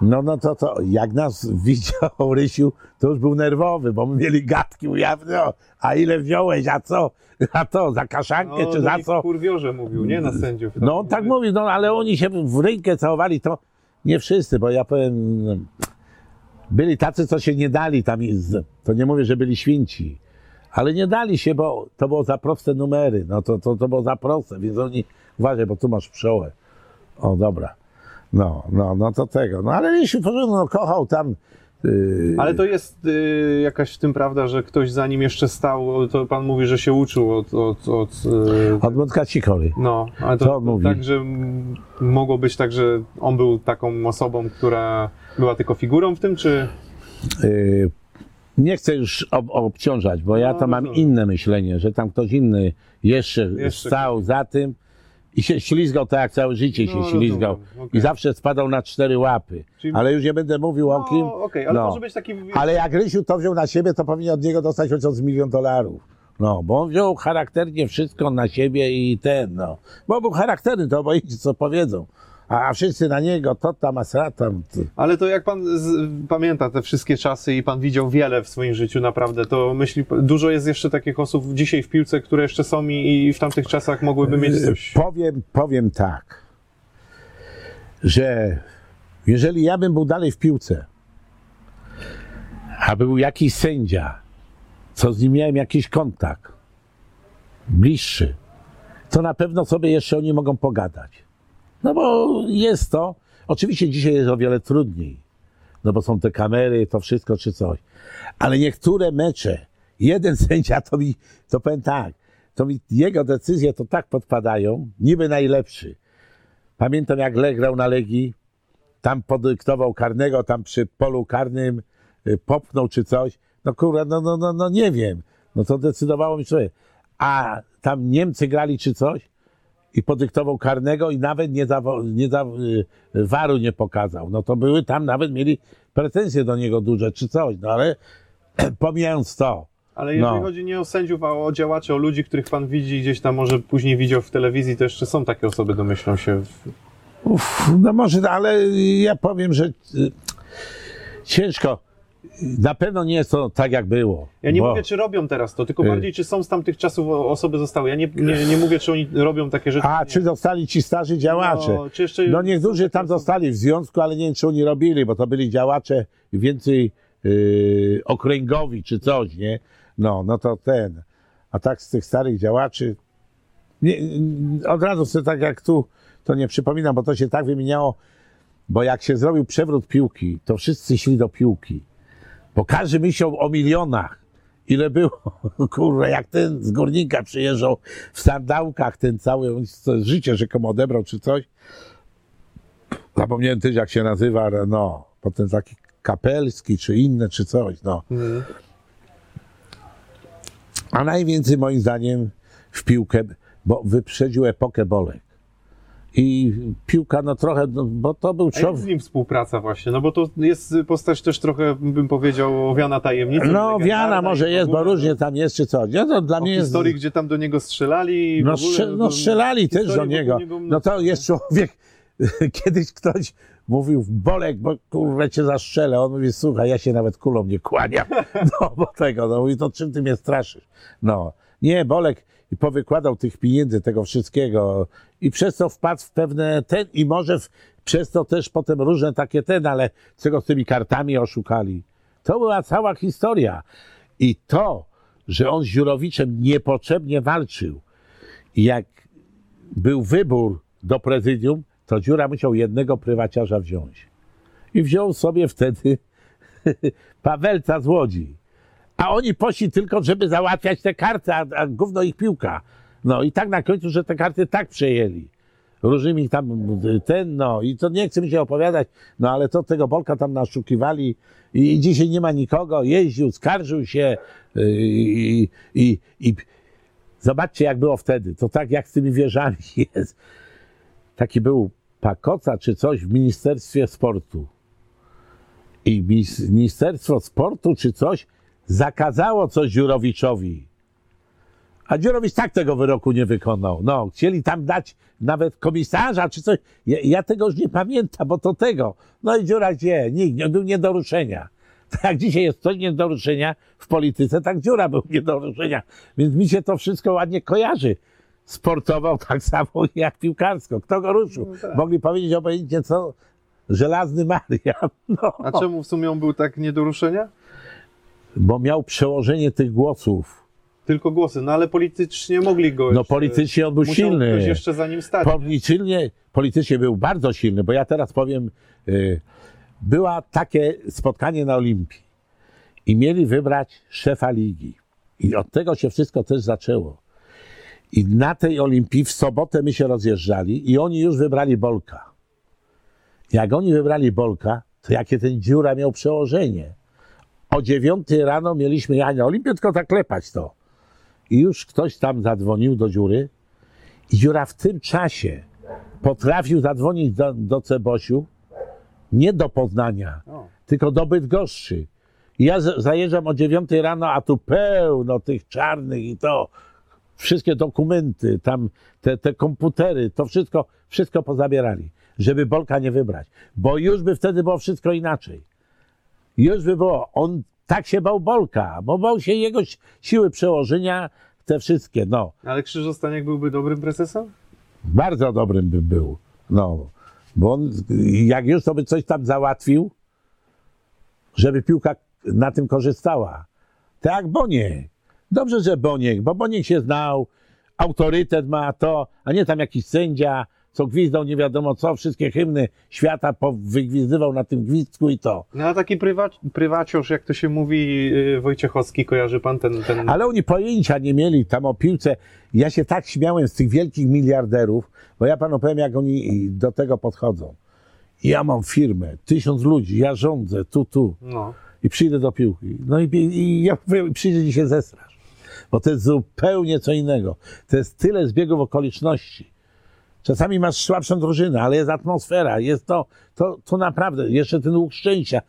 No, no to, to jak nas widział Rysiu, to już był nerwowy, bo my mieli gadki ujawne, o, a ile wziąłeś, a co, a to, za kaszankę, No, czy za co? kurwiorze mówił, nie na sędziów. No on tak mówi, no ale oni się w rękę całowali, to nie wszyscy, bo ja powiem, no, byli tacy, co się nie dali tam, to nie mówię, że byli święci, ale nie dali się, bo to było za proste numery, no to, to, to było za proste, więc oni, uważaj, bo tu masz pszczołę. O, dobra. No, no, no to tego. No ale jeśli porządku, no kochał tam. Yy, Ale to jest y, jakaś w tym prawda, że ktoś za nim jeszcze stał, to pan mówi, że się uczył od... od, od y, od Mątka Cikory. no, ale to, to tak, że mogło być tak, że on był taką osobą, która była tylko figurą w tym, czy... Yy, nie chcę już ob, obciążać, bo ja No, to mam rozumiem. inne myślenie, że tam ktoś inny jeszcze, Jeszcze stał za tym i się ślizgał tak jak całe życie No, się rozumiem, ślizgał. okej. I zawsze spadał na cztery łapy. Czyli- Ale już nie będę mówił o kim. No, okej, ale No. może być taki... Ale jak Rysiu to wziął na siebie, to powinien od niego dostać chociaż milion dolarów. No, bo on wziął charakternie wszystko na siebie i ten, no. Bo był charakterny, to obojętnie co powiedzą. A, wszyscy na niego, to tam, a tam. Ale to jak pan z, pamięta te wszystkie czasy i pan widział wiele w swoim życiu naprawdę, to myśli, dużo jest jeszcze takich osób dzisiaj w piłce, które jeszcze są i, i w tamtych czasach mogłyby mieć coś... Powiem, powiem tak, że jeżeli ja bym był dalej w piłce, a był jakiś sędzia, co z nim miałem jakiś kontakt bliższy, to na pewno sobie jeszcze oni mogą pogadać. No bo jest to, oczywiście dzisiaj jest o wiele trudniej, no bo są te kamery, to wszystko czy coś. Ale niektóre mecze, jeden sędzia to mi, to powiem tak, to mi jego decyzje to tak podpadają, niby najlepszy. Pamiętam jak Lech grał na Legii, tam podyktował karnego, tam przy polu karnym y, popnął czy coś. No kurwa, no, no, no, no nie wiem. No to decydowało mi sobie. A tam Niemcy grali czy coś i podyktował karnego i nawet nie za, nie za y, waru nie pokazał. No to były tam, nawet mieli pretensje do niego duże czy coś. No ale pomijając to, Ale jeżeli No. chodzi nie o sędziów, a o działaczy, o ludzi, których pan widzi gdzieś tam, może później widział w telewizji, to jeszcze są takie osoby, domyślam się. Uff, no może, ale ja powiem, że y, ciężko. Na pewno nie jest to tak, jak było. Ja nie bo- mówię, czy robią teraz to, tylko Y. bardziej, czy są z tamtych czasów osoby zostały. Ja nie, nie, nie mówię, czy oni robią takie rzeczy. A, czy zostali ci starzy działacze? No, czy jeszcze- No niektórzy tam zostali w związku, ale nie wiem, czy oni robili, bo to byli działacze więcej yy, okręgowi, czy coś, nie? No, no to ten. A tak z tych starych działaczy, nie, od razu sobie tak jak tu, to nie przypominam, bo to się tak wymieniało, bo jak się zrobił przewrót piłki, to wszyscy szli do piłki. Bo każdy myślał o milionach. Ile było? Kurwa, jak ten z górnika przyjeżdżał w sandałkach, ten cały, życie rzekomo odebrał czy coś. Zapomniałem też, jak się nazywa, no, potem taki kapelski, czy inne, czy coś, no. A najwięcej moim zdaniem w piłkę, bo wyprzedził epokę Bolek. I piłka, no trochę, no, bo to był A jak człowiek. z nim współpraca właśnie? No bo to jest postać też trochę, bym powiedział, owiana tajemnicą. No, wiana może jest, bo ogóle, różnie no, tam jest, czy coś. No to dla O mnie jest. historii, gdzie tam do niego strzelali. No, ogóle, strze- no strzelali też do niego. niego No to jest człowiek, kiedyś ktoś mówił, Bolek, bo kurwa cię zastrzelę. On mówi, słuchaj, ja się nawet kulą nie kłaniam. No, bo tego, no mówi, to czym ty mnie straszysz? No, nie, Bolek i powykładał tych pieniędzy, tego wszystkiego i przez to wpadł w pewne ten i może w, przez to też potem różne takie ten, ale czego z tymi kartami oszukali. To była cała historia. I to, że on z Dziurowiczem niepotrzebnie walczył jak był wybór do prezydium, to Dziura musiał jednego prywaciarza wziąć. I wziął sobie wtedy Pawelca z Łodzi. A oni poszli tylko, żeby załatwiać te karty, a, a gówno ich piłka. No i tak na końcu, że te karty tak przejęli. Różnymi tam ten, no i to nie chcę mi się opowiadać, no ale to tego Bolka tam naszukiwali i, i dzisiaj nie ma nikogo, jeździł, skarżył się yy, i, i, i Zobaczcie, jak było wtedy. To tak jak z tymi wieżami jest. Taki był pakoca czy coś w Ministerstwie Sportu. I Ministerstwo Sportu czy coś zakazało coś Dziurowiczowi. A Dziurowicz tak tego wyroku nie wykonał. No, chcieli tam dać nawet komisarza czy coś. Ja, ja tego już nie pamiętam, bo to tego. No i dziura gdzie? Nikt, nie był nie do ruszenia. Tak jak dzisiaj jest coś nie do ruszenia w polityce, tak dziura był nie do ruszenia. Więc mi się to wszystko ładnie kojarzy. Sportował tak samo jak piłkarsko. Kto go ruszył? No tak. Mogli powiedzieć obojętnie co? Żelazny Marian. No. A czemu w sumie on był tak nie do ruszenia? Bo miał przełożenie tych głosów. Tylko głosy, no ale politycznie mogli go No politycznie on był musiał silny. ktoś jeszcze za nim stać. Politycznie, politycznie był bardzo silny, bo ja teraz powiem, y, była takie spotkanie na Olimpii i mieli wybrać szefa ligi. I od tego się wszystko też zaczęło. I na tej Olimpii w sobotę my się rozjeżdżali i oni już wybrali Bolka. Jak oni wybrali Bolka, to jakie ten dziura miał przełożenie. O dziewiątej rano mieliśmy ja na Olimpię tylko zaklepać to. I już ktoś tam zadzwonił do dziury i dziura w tym czasie potrafił zadzwonić do, do Cebosiu, nie do Poznania, O. tylko do Bydgoszczy. I ja z- zajeżdżam o dziewiątej rano, a tu pełno tych czarnych i to, wszystkie dokumenty, tam te, te komputery, to wszystko, wszystko pozabierali, żeby Bolka nie wybrać. Bo już by wtedy było wszystko inaczej. Już było. On tak się bał Bolka, bo bał się jego si- siły przełożenia, te wszystkie, no. Ale Krzyżo Staniak byłby dobrym prezesem? Bardzo dobrym by był. No, bo on, jak już to by coś tam załatwił, żeby piłka na tym korzystała. Tak Boniek. Dobrze, że Boniek, bo Boniek się znał, autorytet ma to, a nie tam jakiś sędzia, co gwizdał nie wiadomo co, wszystkie hymny świata wygwizdywał na tym gwizdku i to. No a taki prywa, prywaciarz, jak to się mówi, yy, Wojciechowski, kojarzy pan ten... ten... Ale oni pojęcia nie mieli tam o piłce. Ja się tak śmiałem z tych wielkich miliarderów, bo ja panu powiem, jak oni do tego podchodzą. Ja mam firmę, tysiąc ludzi, ja rządzę, tu, tu. No. I przyjdę do piłki. No i, i ja przyjdzie i się zesrasz. Bo to jest zupełnie co innego. To jest tyle zbiegów okoliczności. Czasami masz słabszą drużynę, ale jest atmosfera, jest to, to, to naprawdę, jeszcze ten łuk szczęścia.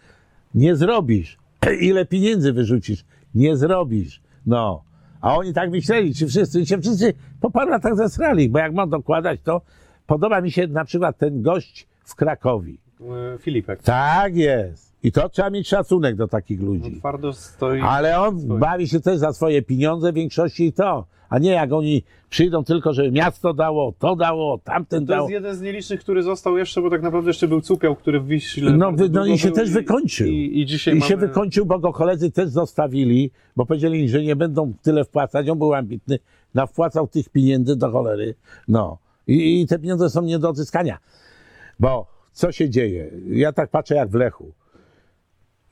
Nie zrobisz. Ile pieniędzy wyrzucisz? Nie zrobisz. No. A oni tak myśleli, czy wszyscy, i się wszyscy po paru latach zesrali, bo jak mam dokładać, to podoba mi się na przykład ten gość w Krakowi. Yy, Filipek. Tak jest. I to trzeba mieć szacunek do takich No, ludzi. twardo stoi... Ale on stoi. bawi się też za swoje pieniądze w większości i to. A nie jak oni przyjdą tylko, żeby miasto dało, to dało, tamten To dał. jest jeden z nielicznych, który został jeszcze, bo tak naprawdę jeszcze był Cupiał, który w Wiśle... No, no i się też wykończył. I, i dzisiaj I mamy... się wykończył, bo go koledzy też zostawili, bo powiedzieli, że nie będą tyle wpłacać. On był ambitny, na wpłacał tych pieniędzy do cholery. No. I, I te pieniądze są nie do odzyskania. Bo co się dzieje? Ja tak patrzę jak w Lechu.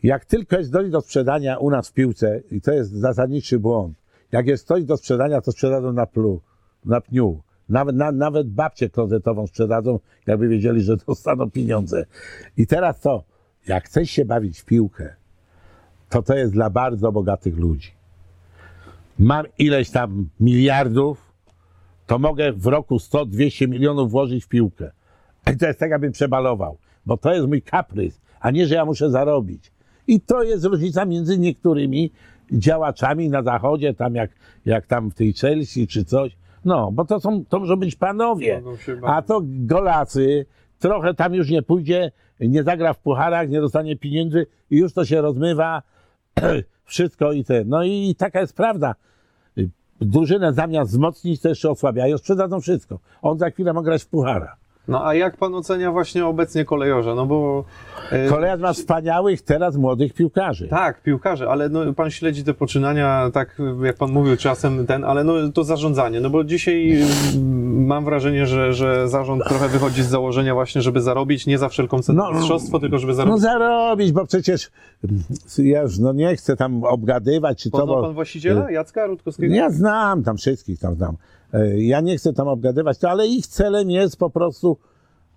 Jak tylko jest coś do sprzedania u nas w piłce, i to jest zasadniczy błąd, jak jest coś do sprzedania, to sprzedadzą na plu, na pniu. Nawet, na, nawet babcię klozetową sprzedadzą, jakby wiedzieli, że dostaną pieniądze. I teraz to, jak chcesz się bawić w piłkę, to to jest dla bardzo bogatych ludzi. Mam ileś tam miliardów, to mogę w roku 100-200 milionów włożyć w piłkę. I to jest tak, abym przebalował, bo to jest mój kaprys, a nie, że ja muszę zarobić. I to jest różnica między niektórymi działaczami na zachodzie, tam jak, jak tam w tej Chelsea czy coś. No, bo to są, to muszą być panowie. A to golacy, trochę tam już nie pójdzie, nie zagra w pucharach, nie dostanie pieniędzy i już to się rozmywa, wszystko i te. No i taka jest prawda. Drużynę zamiast wzmocnić, to jeszcze osłabiają, sprzedadzą wszystko. On za chwilę ma grać w pucharach. No a jak pan ocenia właśnie obecnie kolejorza? No bo... e, Kolejarz ma wspaniałych teraz młodych piłkarzy. Tak, piłkarze, ale no, pan śledzi te poczynania, tak jak pan mówił czasem ten, ale no, to zarządzanie, no bo dzisiaj mm, mam wrażenie, że, że zarząd trochę wychodzi z założenia właśnie, żeby zarobić, nie za wszelką cenę No, mistrzostwo, tylko żeby No zarobić. zarobić, bo przecież mm, ja już no nie chcę tam obgadywać, czy to, Poznał bo... pan właściciela, Jacka Rutkowskiego? Ja znam tam wszystkich, tam znam. E, Ja nie chcę tam obgadywać, to, ale ich celem jest po prostu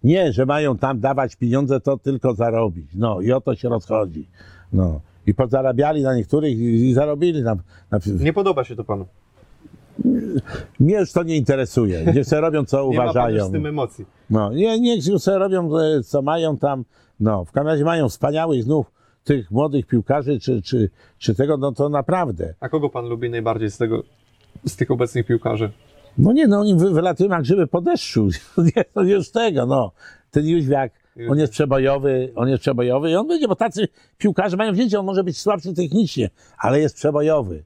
nie, że mają tam dawać pieniądze, to tylko zarobić. No i o to się rozchodzi. No. I pozarabiali na niektórych i, i zarobili na, na Nie podoba się to panu. Mnie już to nie interesuje. Niech sobie robią, co Nie uważają. już z tym emocji. No, nie, niech już sobie robią, e, co mają tam. No, w każdym razie mają wspaniałych znów tych młodych piłkarzy, czy, czy, czy tego, no to naprawdę. A kogo pan lubi najbardziej z tego, z tych obecnych piłkarzy? No nie, no oni wy, wylatują jak grzyby po deszczu. Nie, to już tego, no. Ten Jóźwiak, on jest przebojowy, on jest przebojowy i on będzie, bo tacy piłkarze mają wzięcie, on może być słabszy technicznie, ale jest przebojowy.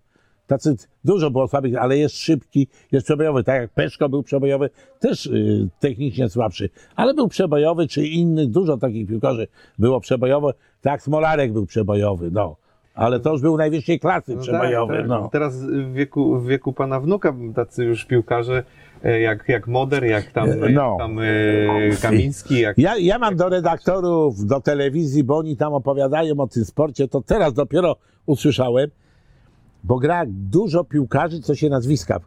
Tacy dużo było słabych, ale jest szybki, jest przebojowy. Tak jak Peszko był przebojowy, też y, technicznie słabszy, ale był przebojowy, czy innych, dużo takich piłkarzy było przebojowe. Tak Smolarek był przebojowy, no. Ale to już był najwyższej klasy przebojowy, tak, tak. no. Teraz w wieku, w wieku pana wnuka tacy już piłkarze, e, jak, jak Moder, jak tam, E, no. tam e, Kamiński, jak... Ja, ja mam do redaktorów, do telewizji, bo oni tam opowiadają o tym sporcie, to teraz dopiero usłyszałem, bo gra dużo piłkarzy, co się nazwiska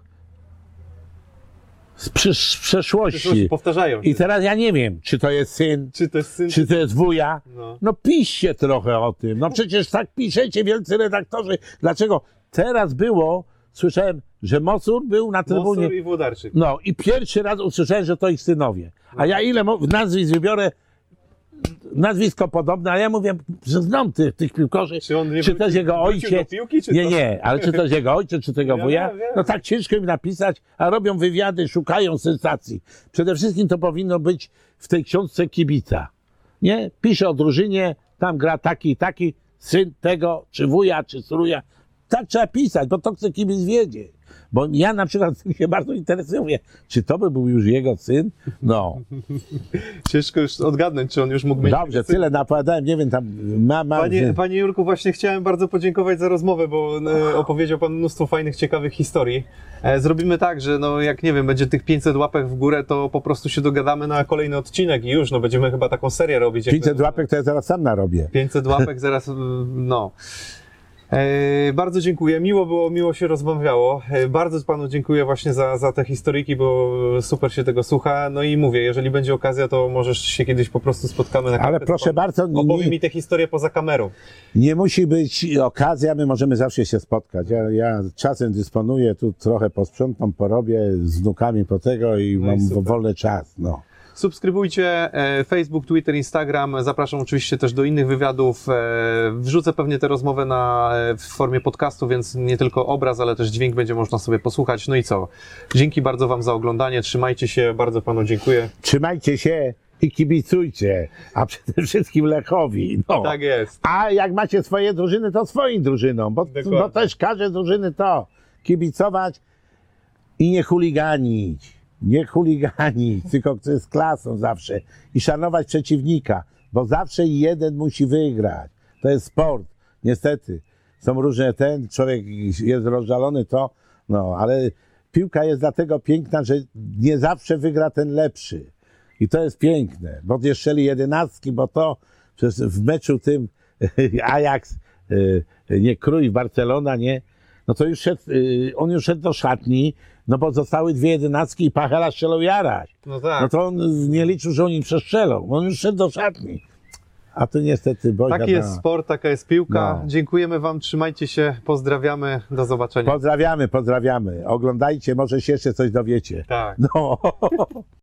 z, prze, z przeszłości. Powtarzają. I teraz ja nie wiem, czy to jest syn, Czy to jest syn? czy to jest wuja. No. No piszcie trochę o tym. No przecież tak piszecie, wielcy redaktorzy. Dlaczego? Teraz było, słyszałem, że Mosur był na trybunie. Mosur i Włodarczyk. No i pierwszy raz usłyszałem, że to ich synowie. A ja ile mo- nazwisk wybiorę, nazwisko podobne, a ja mówię, że znam tych, tych piłkarzy, Czy on nie czy jest jego ojciec. piłki, czy nie, to- nie, ale czy to jest jego ojciec, czy tego Ja wuja? wiem, wiem. No tak ciężko im napisać, a robią wywiady, szukają sensacji. Przede wszystkim to powinno być w tej książce kibica. Nie? Pisze o drużynie, tam gra taki i taki, syn tego, czy wuja, czy struja. Tak trzeba pisać, bo to chce kibic wiedzieć. Bo ja na przykład tym się bardzo interesuję, czy to by był już jego syn? No, Ciężko już odgadnąć, czy on już mógł mieć... dobrze, tyle napowiadałem, nie wiem, tam ma, ma Panie, panie Jurku, właśnie chciałem bardzo podziękować za rozmowę, bo e, opowiedział Pan mnóstwo fajnych, ciekawych historii. E, zrobimy tak, że no jak nie wiem, będzie tych 500 łapek w górę, to po prostu się dogadamy na kolejny odcinek i już, no będziemy chyba taką serię robić. jak 500 będą- łapek to ja zaraz sam narobię. 500 łapek zaraz, mm, no. E, bardzo dziękuję, miło było, miło się rozmawiało. E, bardzo Panu dziękuję właśnie za, za te historyjki, bo super się tego słucha. No i mówię, jeżeli będzie okazja, to możesz się kiedyś po prostu spotkamy na Ale proszę bardzo, nie- Opowie mi te historie poza kamerą. Nie musi być okazja, my możemy zawsze się spotkać. Ja, ja czasem dysponuję, tu trochę posprzątam, porobię z wnukami po tego i No i mam super. wolny czas. No. Subskrybujcie e, Facebook, Twitter, Instagram. Zapraszam oczywiście też do innych wywiadów. E, Wrzucę pewnie tę rozmowę na, e, w formie podcastu, więc nie tylko obraz, ale też dźwięk będzie można sobie posłuchać. No i co? Dzięki bardzo Wam za oglądanie. Trzymajcie się. Bardzo Panu dziękuję. Trzymajcie się i kibicujcie, a przede wszystkim Lechowi. No. Tak jest. A jak macie swoje drużyny, to swoim drużynom, bo, Dokładnie. bo też każe drużyny to kibicować i nie chuliganić. Nie chuliganić, tylko z klasą zawsze. I szanować przeciwnika, bo zawsze jeden musi wygrać. To jest sport. Niestety. Są różne ten, człowiek jest rozżalony to, no, ale piłka jest dlatego piękna, że nie zawsze wygra ten lepszy. I to jest piękne, bo jeszcze jedenastki, bo to w meczu tym Ajax, y, nie Krój, Barcelona, nie, no to już szedł, y, on już szedł do szatni, no bo zostały dwie jedenastki i Pachela strzelał jarać. No tak. No to on nie liczył, że oni przestrzelą, on już szedł do szatni. A tu niestety Boga Taki jest no. sport, taka jest piłka. No. Dziękujemy Wam, trzymajcie się, pozdrawiamy, do zobaczenia. Pozdrawiamy, pozdrawiamy. Oglądajcie, może się jeszcze coś dowiecie. Tak. No.